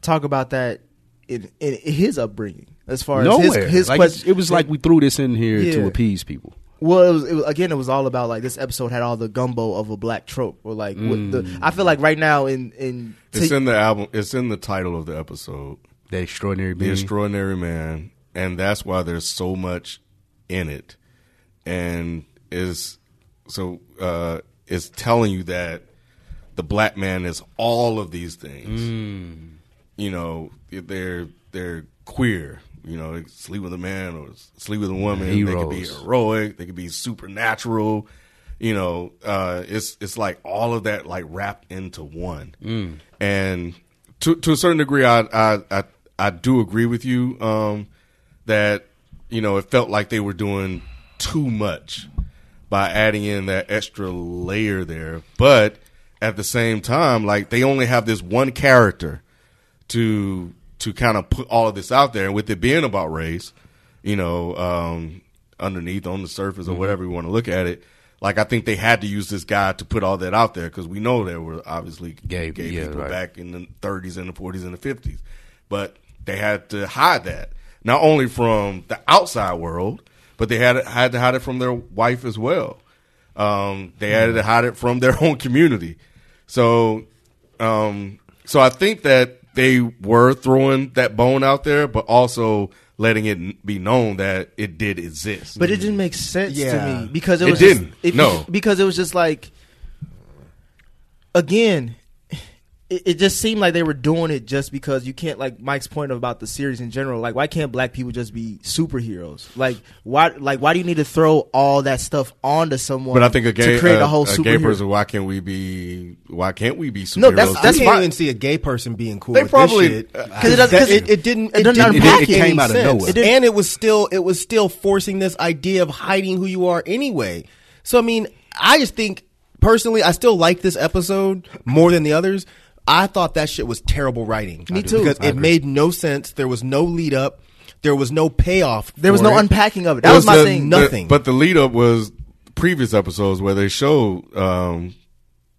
talk about that in, in his upbringing as far as Nowhere. his, his like it was like we threw this in here to appease people. Well, it was, it was again. It was all about like this episode had all the gumbo of a black trope, or like what the. Mm. I feel like right now in in It's in the album. It's in the title of the episode. That extraordinary The. Extraordinary Man, and that's why there's so much in it, and is so uh, it's telling you that the black man is all of these things. You know, they're they're queer. You know, they sleep with a man or sleep with a woman. They could be heroic. They could be supernatural. You know, uh, it's it's like all of that like wrapped into one. And to to a certain degree, I I I, I do agree with you um, that you know it felt like they were doing too much by adding in that extra layer there. But at the same time, like they only have this one character to to kind of put all of this out there, and with it being about race, you know, um, underneath on the surface or Mm-hmm. whatever you want to look at it. Like I think they had to use this guy to put all that out there because we know there were obviously Gay- gay yeah, people right. back in the 30s and the 40s and the 50s, but they had to hide that not only from the outside world, but they had had to hide it from their wife as well. Um, they had to hide it from their own community. So, um, so I think that they were throwing that bone out there, but also letting it be known that it did exist. But it didn't make sense Yeah. to me because it, It was just- didn't. if No. because it was just like again, it, it just seemed like they were doing it just because you can't like Mike's point about the series in general. Like, why can't black people just be superheroes? Like, why? Like, why do you need to throw all that stuff onto someone? but I think a gay, to create uh, a whole a superhero. gay person. Why can't we be? Why can't we be superheroes? No, that's- I can't my- even see a gay person being cool. They with probably- this shit. uh, 'Cause it 'cause it, it didn't. it It, doesn't didn't unpack make it. It came out of sense. nowhere. It didn't- and it was still it was still forcing this idea of hiding who you are anyway. So I mean, I just think personally, I still like this episode more than the others. I thought that shit was terrible writing. Me too. Because it made no sense. There was no lead up. There was no payoff. There was no it. unpacking of it. It That was my the- thing. the- Nothing. but the lead up was previous episodes where they showed. Um,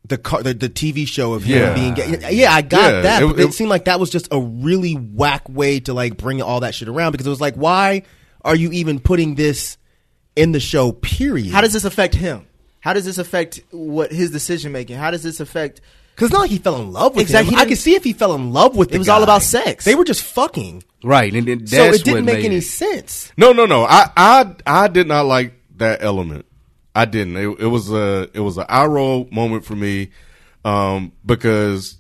the car, the, the TV show of him Yeah. being gay. Yeah, I got Yeah, that. it- but it, it- seemed like that was just a really whack way to like bring all that shit around because it was like, why are you even putting this in the show? Period. How does this affect him? How does this affect what his decision making? How does this affect? Because it's not like he fell in love with Exactly, him. I could see if he fell in love with. It the was all about sex. They were just fucking. Right, and, and that's so it didn't make any it. sense. no, no, no. I, I, I did not like that element. I didn't. It, it was a, it was an eye roll moment for me, um, because,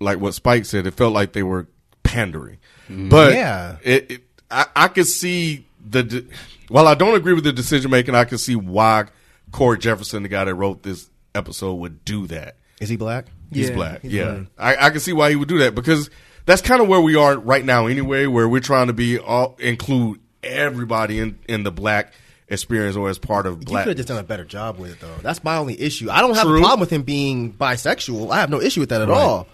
like what Spike said, it felt like they were pandering. But Yeah. it, it I, I could see the. de- While I don't agree with the decision making, I could see why Cord Jefferson, the guy that wrote this episode, would do that. Is he black? He's Yeah, black. he's yeah, black. I, I can see why he would do that because that's kind of where we are right now, anyway. Where we're trying to be all include everybody in in the black experience or as part of You black. could have just done a better job with it, though. That's my only issue. I don't have True. a problem with him being bisexual. I have no issue with that at all.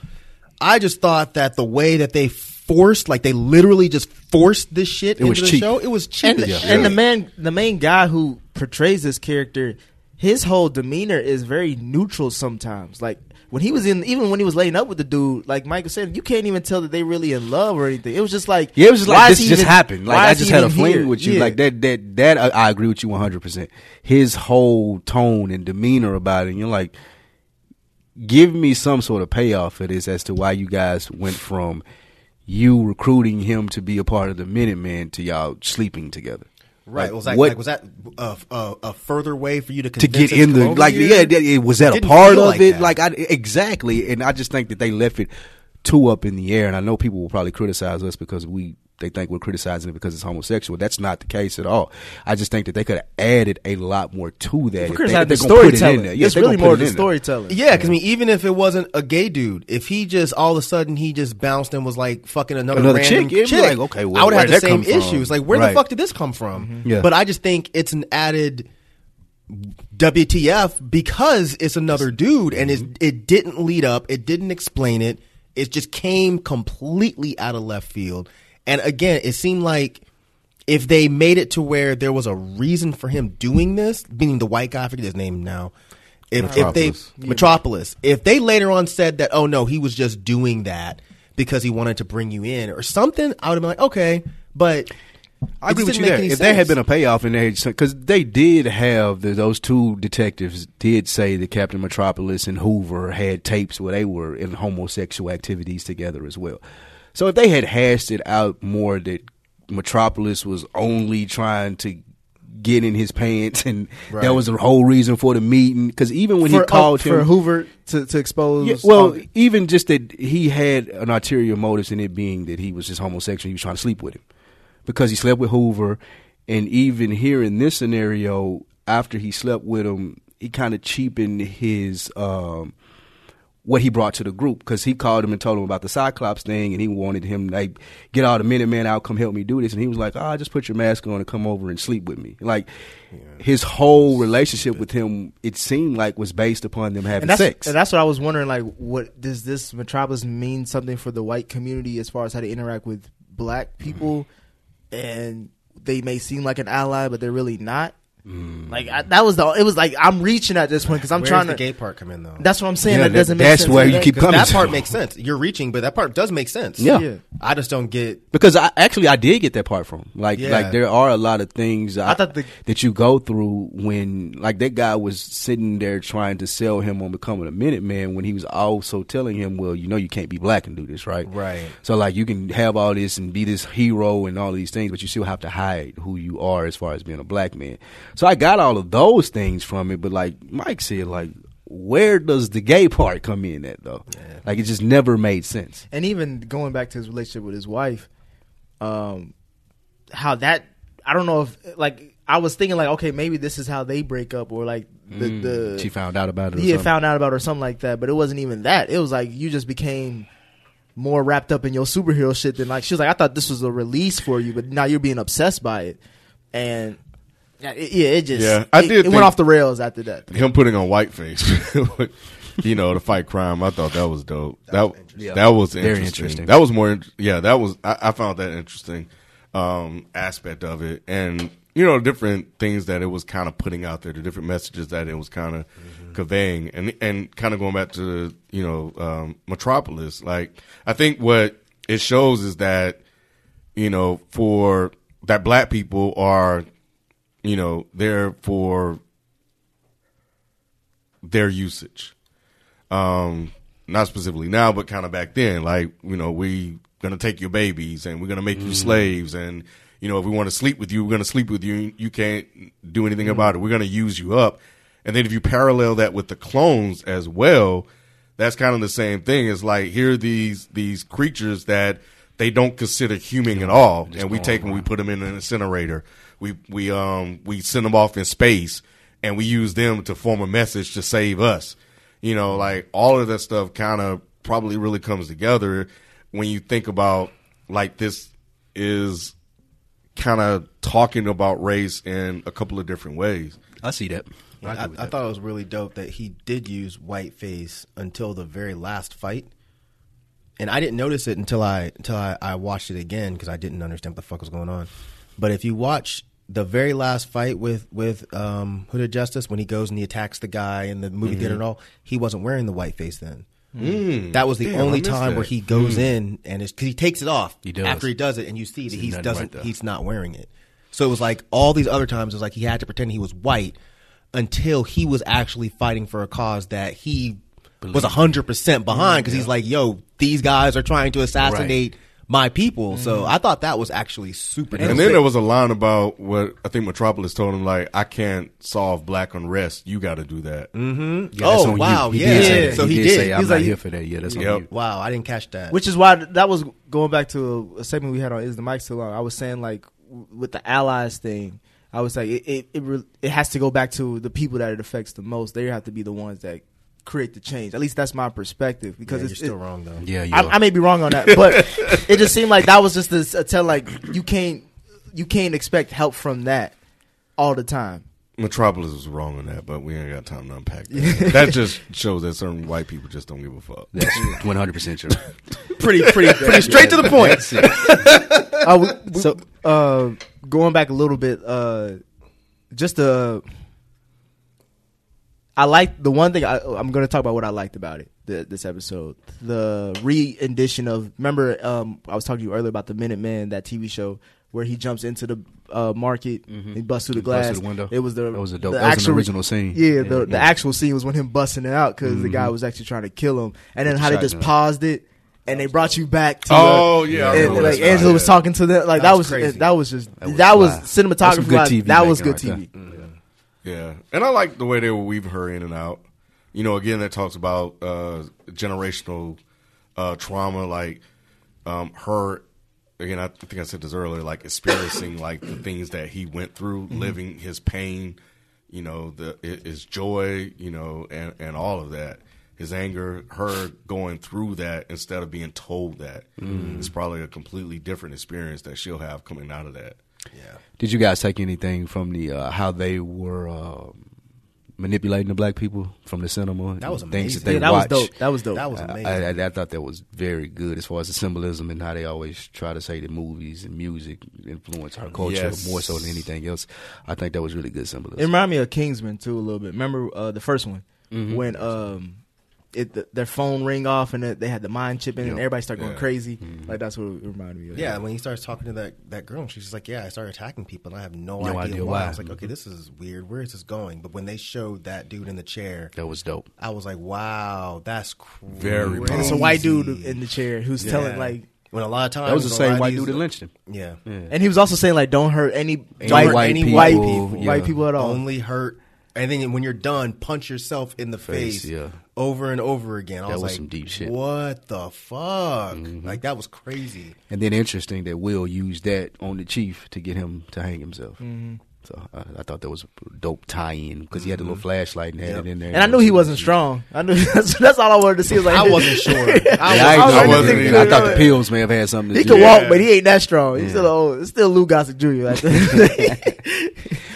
I just thought that the way that they forced, like they literally just forced this shit into was the cheap. show, it was cheap and, as the, shit. and the man, the main guy who portrays this character, his whole demeanor is very neutral sometimes. Like when he was in, even when he was laying up with the dude, like Michael said, you can't even tell that they really in love or anything. It was just like, Yeah, it was just like is this just even- happened. Like I just had a fling here? with you. Yeah. Like that. That that I, I agree with you one hundred percent. His whole tone and demeanor about it. And you're like, give me some sort of payoff for this as to why you guys went from you recruiting him to be a part of the Minutemen to y'all sleeping together. Right. Like, was that what- like was that a, a, a further way for you to to get in the like yeah, it was that a part of like it that. like I exactly and I just think that they left it too up in the air and I know people will probably criticize us because we they think we're criticizing it because it's homosexual that's not the case at all I just think that they could have added a lot more to that if they- the they're gonna put it storytelling. Yeah, it's really more put it the in there. storytelling. Yeah, because I mean, even if it wasn't a gay dude, if he just all of a sudden he just bounced and was like fucking another, Another random chick, it'd like, okay, well, I would have the same come from? issues. Like, where Right. the fuck did this come from? Mm-hmm. Yeah. But I just think it's an added WTF because it's another dude and Mm-hmm. it it didn't lead up, it didn't explain it, it just came completely out of left field. And again, it seemed like if they made it to where there was a reason for him doing this, meaning the white guy, I forget his name now. If, if they Metropolis. Metropolis, if they later on said that, oh no, he was just doing that because he wanted to bring you in or something, I would have been like, okay, but I agree with you there. make any If there had been a payoff and they because they did have the, those two detectives did say that Captain Metropolis and Hoover had tapes where they were in homosexual activities together as well. So if they had hashed it out more that Metropolis was only trying to get in his pants and that was the whole reason for the meeting because even when for, he called oh, for Hoover to, to expose. yeah, well, all- even just that he had an ulterior motive in it being that he was just homosexual. He was trying to sleep with him because he slept with Hoover, and even here in this scenario, after he slept with him, he kind of cheapened his um, what he brought to the group because he called him and told him about the Cyclops thing and he wanted him like get all the Minutemen out, come help me do this, and he was like, "Ah, just put your mask on and come over and sleep with me." Like his whole relationship with him, it seemed like was based upon them having and that's sex. and that's what I was wondering. Like, what does this Metropolis mean something for the white community as far as how to interact with black people? And they may seem like an ally, but they're really not. Mm. Like I, that was the. It was like I'm reaching at this point because I'm Where's trying to. the to. gay part come in though? That's what I'm saying. Yeah, that that- doesn't make that's sense. where you That- keep 'Cause coming that part to. makes sense. You're reaching, but that part does make sense. Yeah. Yeah. I just don't get. because I actually I did get that part from like Yeah. like there are a lot of things I, I thought the- that you go through when like that guy was sitting there trying to sell him on becoming a Minuteman when he was also telling him, well, you know, you can't be black and do this, right? Right. So like you can have all this and be this hero and all these things, but you still have to hide who you are as far as being a black man. So I got all of those things from it, but like Mike said, like where does the gay part come in at though? Like it just never made sense. and even going back to his relationship with his wife, um, how that I don't know if like I was thinking like okay maybe this is how they break up or like the the Mm. She found out about it. had found out about it or something like that, but it wasn't even that. It was like you just became more wrapped up in your superhero shit than like she was like I thought this was a release for you, but now you're being obsessed by it, and yeah, it, yeah, it just Yeah, I it, did it went off the rails after that. him putting on white face, you know, to fight crime. I thought that was dope. That Yeah. that was Very interesting. interesting. That was more. Yeah, that was. I, I found that interesting um, aspect of it, and you know, different things that it was kind of putting out there, the different messages that it was kind of conveying, and and kind of going back to you know, um, Metropolis. Like, I think what it shows is that you know, for that black people are, you know, there for their usage. Um, not specifically now, but kind of back then. Like, you know, we gonna take your babies and we're gonna make you slaves and you know, if we want to sleep with you, we're gonna sleep with you. You can't do anything about it. We're gonna use you up. And then if you parallel that with the clones as well, that's kind of the same thing. It's like here are these these creatures that they don't consider human at all, and we take them, we put them in an incinerator. We we um we send them off in space, and we use them to form a message to save us. You know, like all of that stuff kind of probably really comes together when you think about like this is kind of talking about race in a couple of different ways. I see that. I, I, thought it was really dope that he did use whiteface until the very last fight, and I didn't notice it until I until I, I watched it again because I didn't understand what the fuck was going on. But if you watch the very last fight with with um, Hooded Justice when he goes and he attacks the guy in the movie theater and all, he wasn't wearing the white face then. That was the Damn, only time that. where he goes in and cause he takes it off He after he does it, and you see that he doesn't right he's not wearing it. So it was like all these other times, it was like he had to pretend he was white until he was actually fighting for a cause that he was hundred percent behind. Because he's like, "Yo, these guys are trying to assassinate my people." So mm-hmm. I thought that was actually super. And then there was a line about what I think Metropolis told him, like, I can't solve black unrest. You got to do that. Mm-hmm. Yeah, that's Oh, on you. wow, He yeah. Yeah. that. So he did. did. Say, I'm He's not like- here for that. Yeah, that's on Yep. wow, I didn't catch that. Which is why that was going back to a, a segment we had on Is the Mic Still On? I was saying like with the allies thing, I was like it it it, re- it has to go back to the people that it affects the most. They have to be the ones that create the change. At least that's my perspective because yeah, you're still it- wrong though. Yeah, you I, are. I may be wrong on that, but it just seemed like that was just this, a tell like you can't you can't expect help from that all the time. Metropolis was wrong on that, but we ain't got time to unpack that. that just shows that certain white people just don't give a fuck. That's 100 percent true. Pretty, pretty, pretty straight to the point. That's it. Uh, we, we- So- uh, going back a little bit, uh, just uh, I like the one thing I, I'm going to talk about what I liked about it. The, this episode, the re-edition of remember um, I was talking to you earlier about the Minuteman that TV show where he jumps into the uh, market, he busts through the Mm-hmm. Glass. through the window. It was the That was a dope- the that was an original scene. Yeah, the Yeah. the actual scene was when him busting it out because the guy was actually trying to kill him, and then how they just paused it. And they brought you back to Oh, the, yeah, and, like that. Angela was Yeah. talking to them like that, That was was that was just that That was, was fly. That's cinematography good TV that was good right TV. Yeah, and I like the way they were weaving her in and out. You know, again, that talks about uh, generational uh, trauma, like um, her. Again, I think I said this earlier, like experiencing like the things that he went through, living his pain, you know, the his joy, you know, and and all of that. his anger, her going through that instead of being told that. It's probably a completely different experience that she'll have coming out of that. Did you guys take anything from the uh, how they were uh, manipulating the black people from the cinema? That was things amazing. that they Yeah, that was dope. That was dope. That was I- amazing. I, I, I thought that was very good as far as the symbolism and how they always try to say that movies and music influence our culture Yes. more so than anything else. I think that was really good symbolism. It reminded me of Kingsman too a little bit. Remember uh, the first one Mm-hmm. when um, it the, their phone ring off and it, they had the mind chip in and everybody started going Yeah. crazy. Mm-hmm. Like that's what it reminded me of. Yeah, when he starts talking to that, that girl, she's just like, "Yeah, I started attacking people, and I have no, No idea, idea why. why. I was like, "Okay, this is weird. Where is this going?" But when they showed that dude in the chair, that was dope. I was like, "Wow, that's crazy. Very and it's a white dude in the chair who's telling like, when a lot of times That was the same white dude that lynched him. Yeah, and he was also saying like, don't hurt any, Any white, white any people, white people, yeah. white people at all. only hurt. And then when you're done, punch yourself in the Face, face, yeah. over and over again. I That was, was like, some deep shit. What the fuck? Mm-hmm. Like that was crazy. And then interesting that Will used that on the chief to get him to hang himself. Mm-hmm. So I, I thought that was a dope tie-in because he had the little mm-hmm. flashlight and had Yep. it in there. And I knew he wasn't strong. I knew that's, that's all I wanted to see. Was like, I wasn't sure. I Yeah, I, I I wasn't thinking either. I thought the pills may have had something to He do. can with it. walk, but he ain't that strong. He's still old. It's still Lou Gossett Jr. Like that.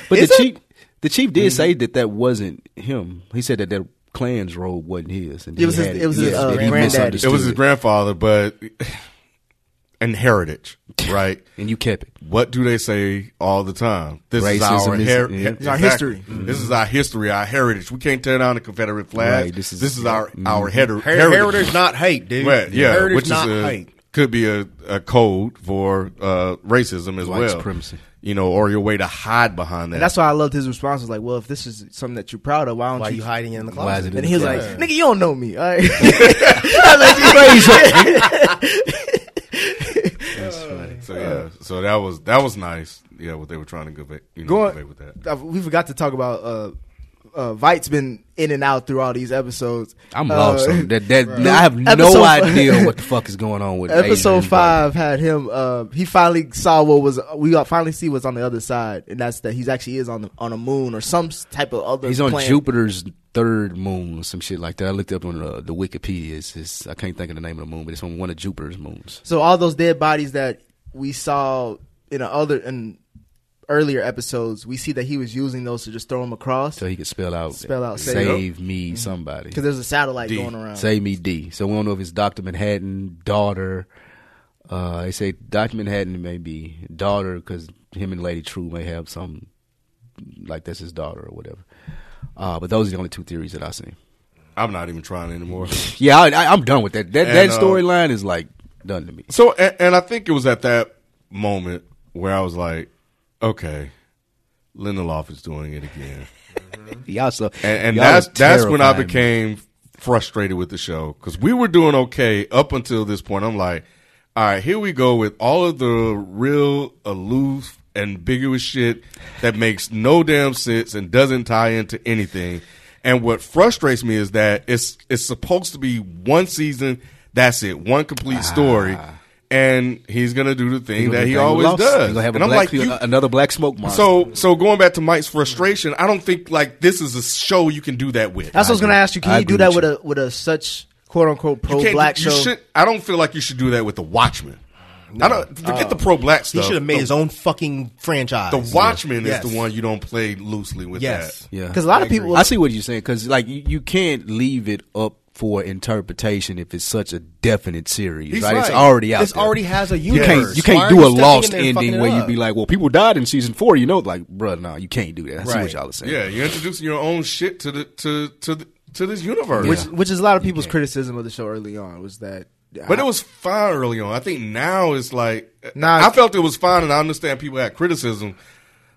But Is the it? chief, the chief did say that that wasn't him. He said that that Klan's robe wasn't his. And It was he his- had it was his, yeah, uh, that granddaddy. It was his grandfather, but and heritage, right? and you kept it. what do they say all the time? This is Racism our, is- her- yeah. It's our exactly. history. This is our history, our heritage. We can't tear down the Confederate flag. Right, this This is- is, our Mhm. our header- Her- heritage. heritage, not hate, dude. Right, yeah, heritage, which is not a, hate. could be a, a code for uh, racism as White well. supremacy. You know, or your way to hide behind that. And that's why I loved his response. Was like, well, if this is something that you're proud of, why don't Why you? you hiding it in the closet? and he was like, nigga, you don't know me. All right. I That's funny. so yeah, so that was that was nice. Yeah, what they were trying to convey, you know, Going- convey with that. like, we forgot to talk about. uh uh, Veidt's been in and out through all these episodes. I'm Uh, lost. on that, that, I have no idea what the fuck is going on with Episode five had him. Uh, he finally saw what was. We got- finally see what's on the other side, and that's that he's actually is on the, on a moon or some type of other. He's on planet. Jupiter's third moon or some shit like that. I looked up on the, the Wikipedia. It's, it's, I can't think of the name of the moon, but it's on one of Jupiter's moons. So all those dead bodies that we saw in a other in earlier episodes, we see that he was using those to just throw them across So he could spell out, Spell out, say- save me somebody. because there's a satellite D. going around. Save me D. So we don't know if it's Dr. Manhattan, daughter. Uh, they say Dr. Manhattan may be daughter because him and Lady Trieu may have some, like that's his daughter or whatever. Uh, but those are the only two theories that I've seen. I'm not even trying anymore. Yeah, I, I, I'm done with that. That, that And, uh, storyline is like done to me. So, and, and I think it was at that moment where I was like, okay, Lindelof is doing it again. Mm-hmm. Y'all so and, and y'all that's that's when I became frustrated with the show because we were doing okay up until this point. I'm like, all right, here we go with all of the real aloof, ambiguous shit that makes no damn sense and doesn't tie into anything. And what frustrates me is that it's it's supposed to be one season. That's it, one complete story. Ah. And he's gonna do the thing that he always does. Have and I'm black, like, you, another black smoke monster. so so going back to Mike's frustration, I don't think like this is a show you can do that with. That's what I was going to ask you. Can I you do that with with a with a such quote unquote pro can't- black you show? should- I don't feel like you should do that with the Watchmen. I don't forget the pro black stuff. He should have made the, his own fucking franchise. The Watchmen Yes. is the one you don't play loosely with Yes. that. yeah, 'Cause a lot I of people- agree. I see what you're saying because like you, you can't leave it up for interpretation if it's such a definite series. He's right? It's already out. This there. already has a You universe. can't you can't do a lost in there and fucking ending where you'd be like, well, people died in season four. You know, like, bruh, no, you can't do that. I see Right. what y'all are saying. Yeah, you're introducing your own shit to the to to the, to this universe. which which is a lot of people's criticism of the show early on was that. But it was fine early on. I think now it's like Nah, I felt it was fine, and I understand people had criticism.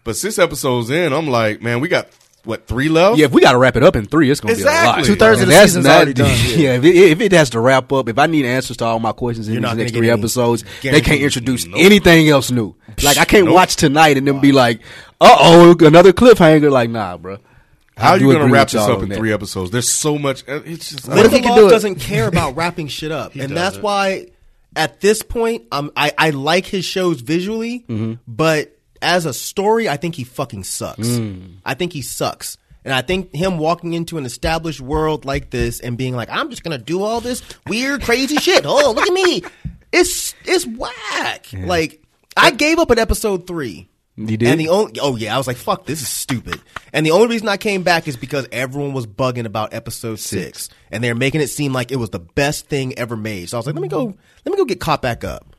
But six episodes in, I'm like, man, we got what three left? Yeah, if we got to wrap it up in three, it's going to be a lot. Exactly. Two-thirds of the season's not- already done, yeah. Yeah, if, it, if it has to wrap up, if I need answers to all my questions in You're these next three episodes, they can't introduce Nope. anything else new. Like I can't Nope. watch tonight and then be like, uh oh, another cliffhanger. Like, nah, bro. How I are you going to wrap this up in that. three episodes? There's so much. uh, It's just What if he Lindelof do it? doesn't care about wrapping shit up, and that's doesn't. why at this point, um, I I like his shows visually, Mm-hmm. but as a story, I think he fucking sucks. Mm. I think he sucks. And I think him walking into an established world like this and being like, I'm just gonna do all this weird, crazy shit. Oh, look at me. It's it's whack. Like I gave up at episode three. You did? And the only oh yeah, I was like, fuck, this is stupid. And the only reason I came back is because everyone was bugging about episode six. And they're making it seem like it was the best thing ever made. So I was like, let me go let me go get caught back up.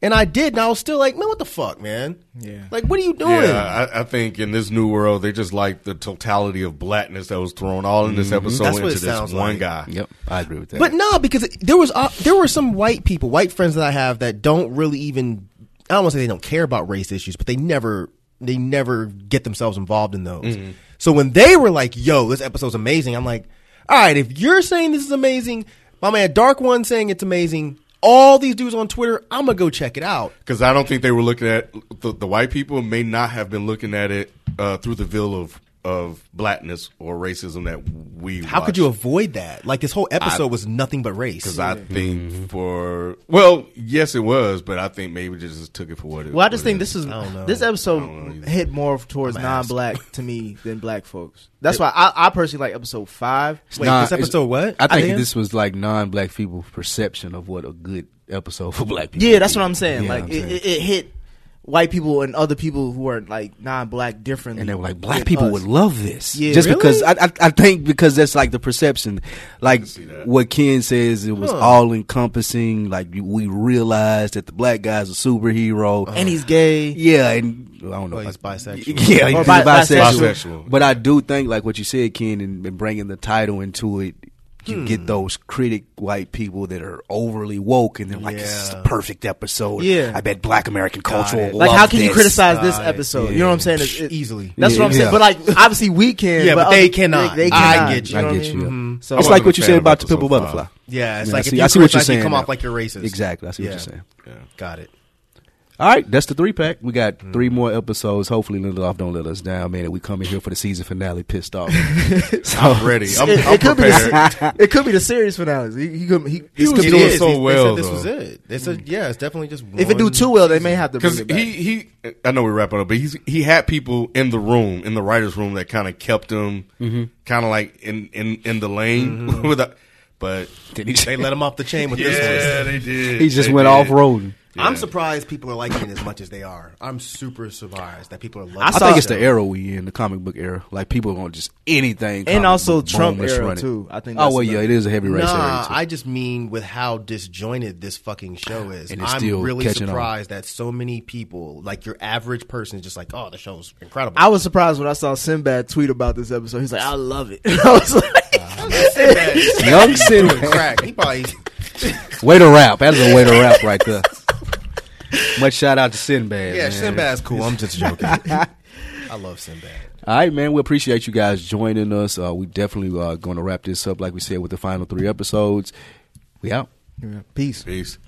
And I did, and I was still like, man, what the fuck, man? Yeah. Like, what are you doing? Yeah, I, I think in this new world, they just like the totality of blackness that was thrown all in this episode That's what into it this one like. guy. Yep, I agree with that. But no, because there was uh, there were some white people, white friends that I have that don't really even. I don't want to say they don't care about race issues, but they never they never get themselves involved in those. So when they were like, "Yo, this episode's amazing," I'm like, "All right, if you're saying this is amazing, my man Dark One saying it's amazing." All these dudes on Twitter, I'm gonna go check it out. Because I don't think they were looking at the, the white people may not have been looking at it uh, through the veil of of blackness or racism that we. How could you avoid that? Like this whole episode was nothing but race. Because I think mm-hmm. for well, yes, it was, but I think maybe just took it for what it. Well, I just what it think this is I don't know. this episode hit more towards non-black to me than black folks. That's why I, I personally like episode five. Wait, Nah, this episode what? I think Dan? this was like non-black people's perception of what a good episode for black people. Yeah, that's what. I'm saying. Yeah, like I'm it, saying. it, it hit white people and other people who are like non-black differently. and they were like, black people us. would love this. Yeah, just really? because I, I I think because that's like the perception, like what Ken says, it was Huh. all encompassing. Like we realized that the black guy's a superhero, and he's gay. yeah, and I don't know, he's bisexual. Yeah, he's bi- bisexual. bisexual. But I do think, like what you said, Ken, and, and bringing the title into it, you hmm. get those critic white people that are overly woke, and they're like, "This is the perfect episode." Yeah. I bet Black American culture will Like, love how can you this. criticize this Got it. episode? You know what I'm saying? It's- it- Easily. That's what I'm Yeah. saying. But like, obviously, we can. Yeah, but they other- cannot. They, they I get you. I know what get you. Mm-hmm. mean? So It's like what you fan said about the episode Pimple five. Butterfly. Yeah, it's Yeah, like I see- you I see what you're criticize, you saying come off like you're racist. Exactly. I see what you're saying. Yeah. Got it. All right, that's the three pack. We got three mm-hmm. more episodes. Hopefully, Lindelof don't let us down, man. And we come in here for the season finale pissed off. so, I'm ready. I'm, it, I'm it could be the, it could be the series finale. He, he could he, He was could doing be it. so They said well, This though. was it. It's a, mm-hmm. yeah, it's definitely just. If it do too well, they may have to because he he I know we're wrapping up, but he's he had people in the room in the writers' room that kind of kept him mm-hmm. kind of like in in in the lane with a, but Did he- They let him off the chain with this one. yeah, they did. he just They went did. off roading. I'm surprised people are liking it as much as they are. I'm super surprised that people are loving. It. I, saw- think it's the era we in, the comic book era. Like people are going just anything, and also book, boom, Trump let's era run too. I think. Oh that's well, yeah, it is a heavy race Nah, area too. I just mean with how disjointed this fucking show is. And it's I'm still really catching on. surprised that so many people, like your average person, is just like, "Oh, the show's incredible." I was surprised when I saw Sinbad tweet about this episode. He's like, "I love it." I was like, Young Sin, crack. He probably way to rap. That's a way to rap right there. Much shout out to Sinbad. yeah, man. Sinbad's cool. I'm just joking. I love Sinbad. All right, man. We appreciate you guys joining us. Uh, we definitely are going to wrap this up, like we said, with the final three episodes. We out. Peace. Peace.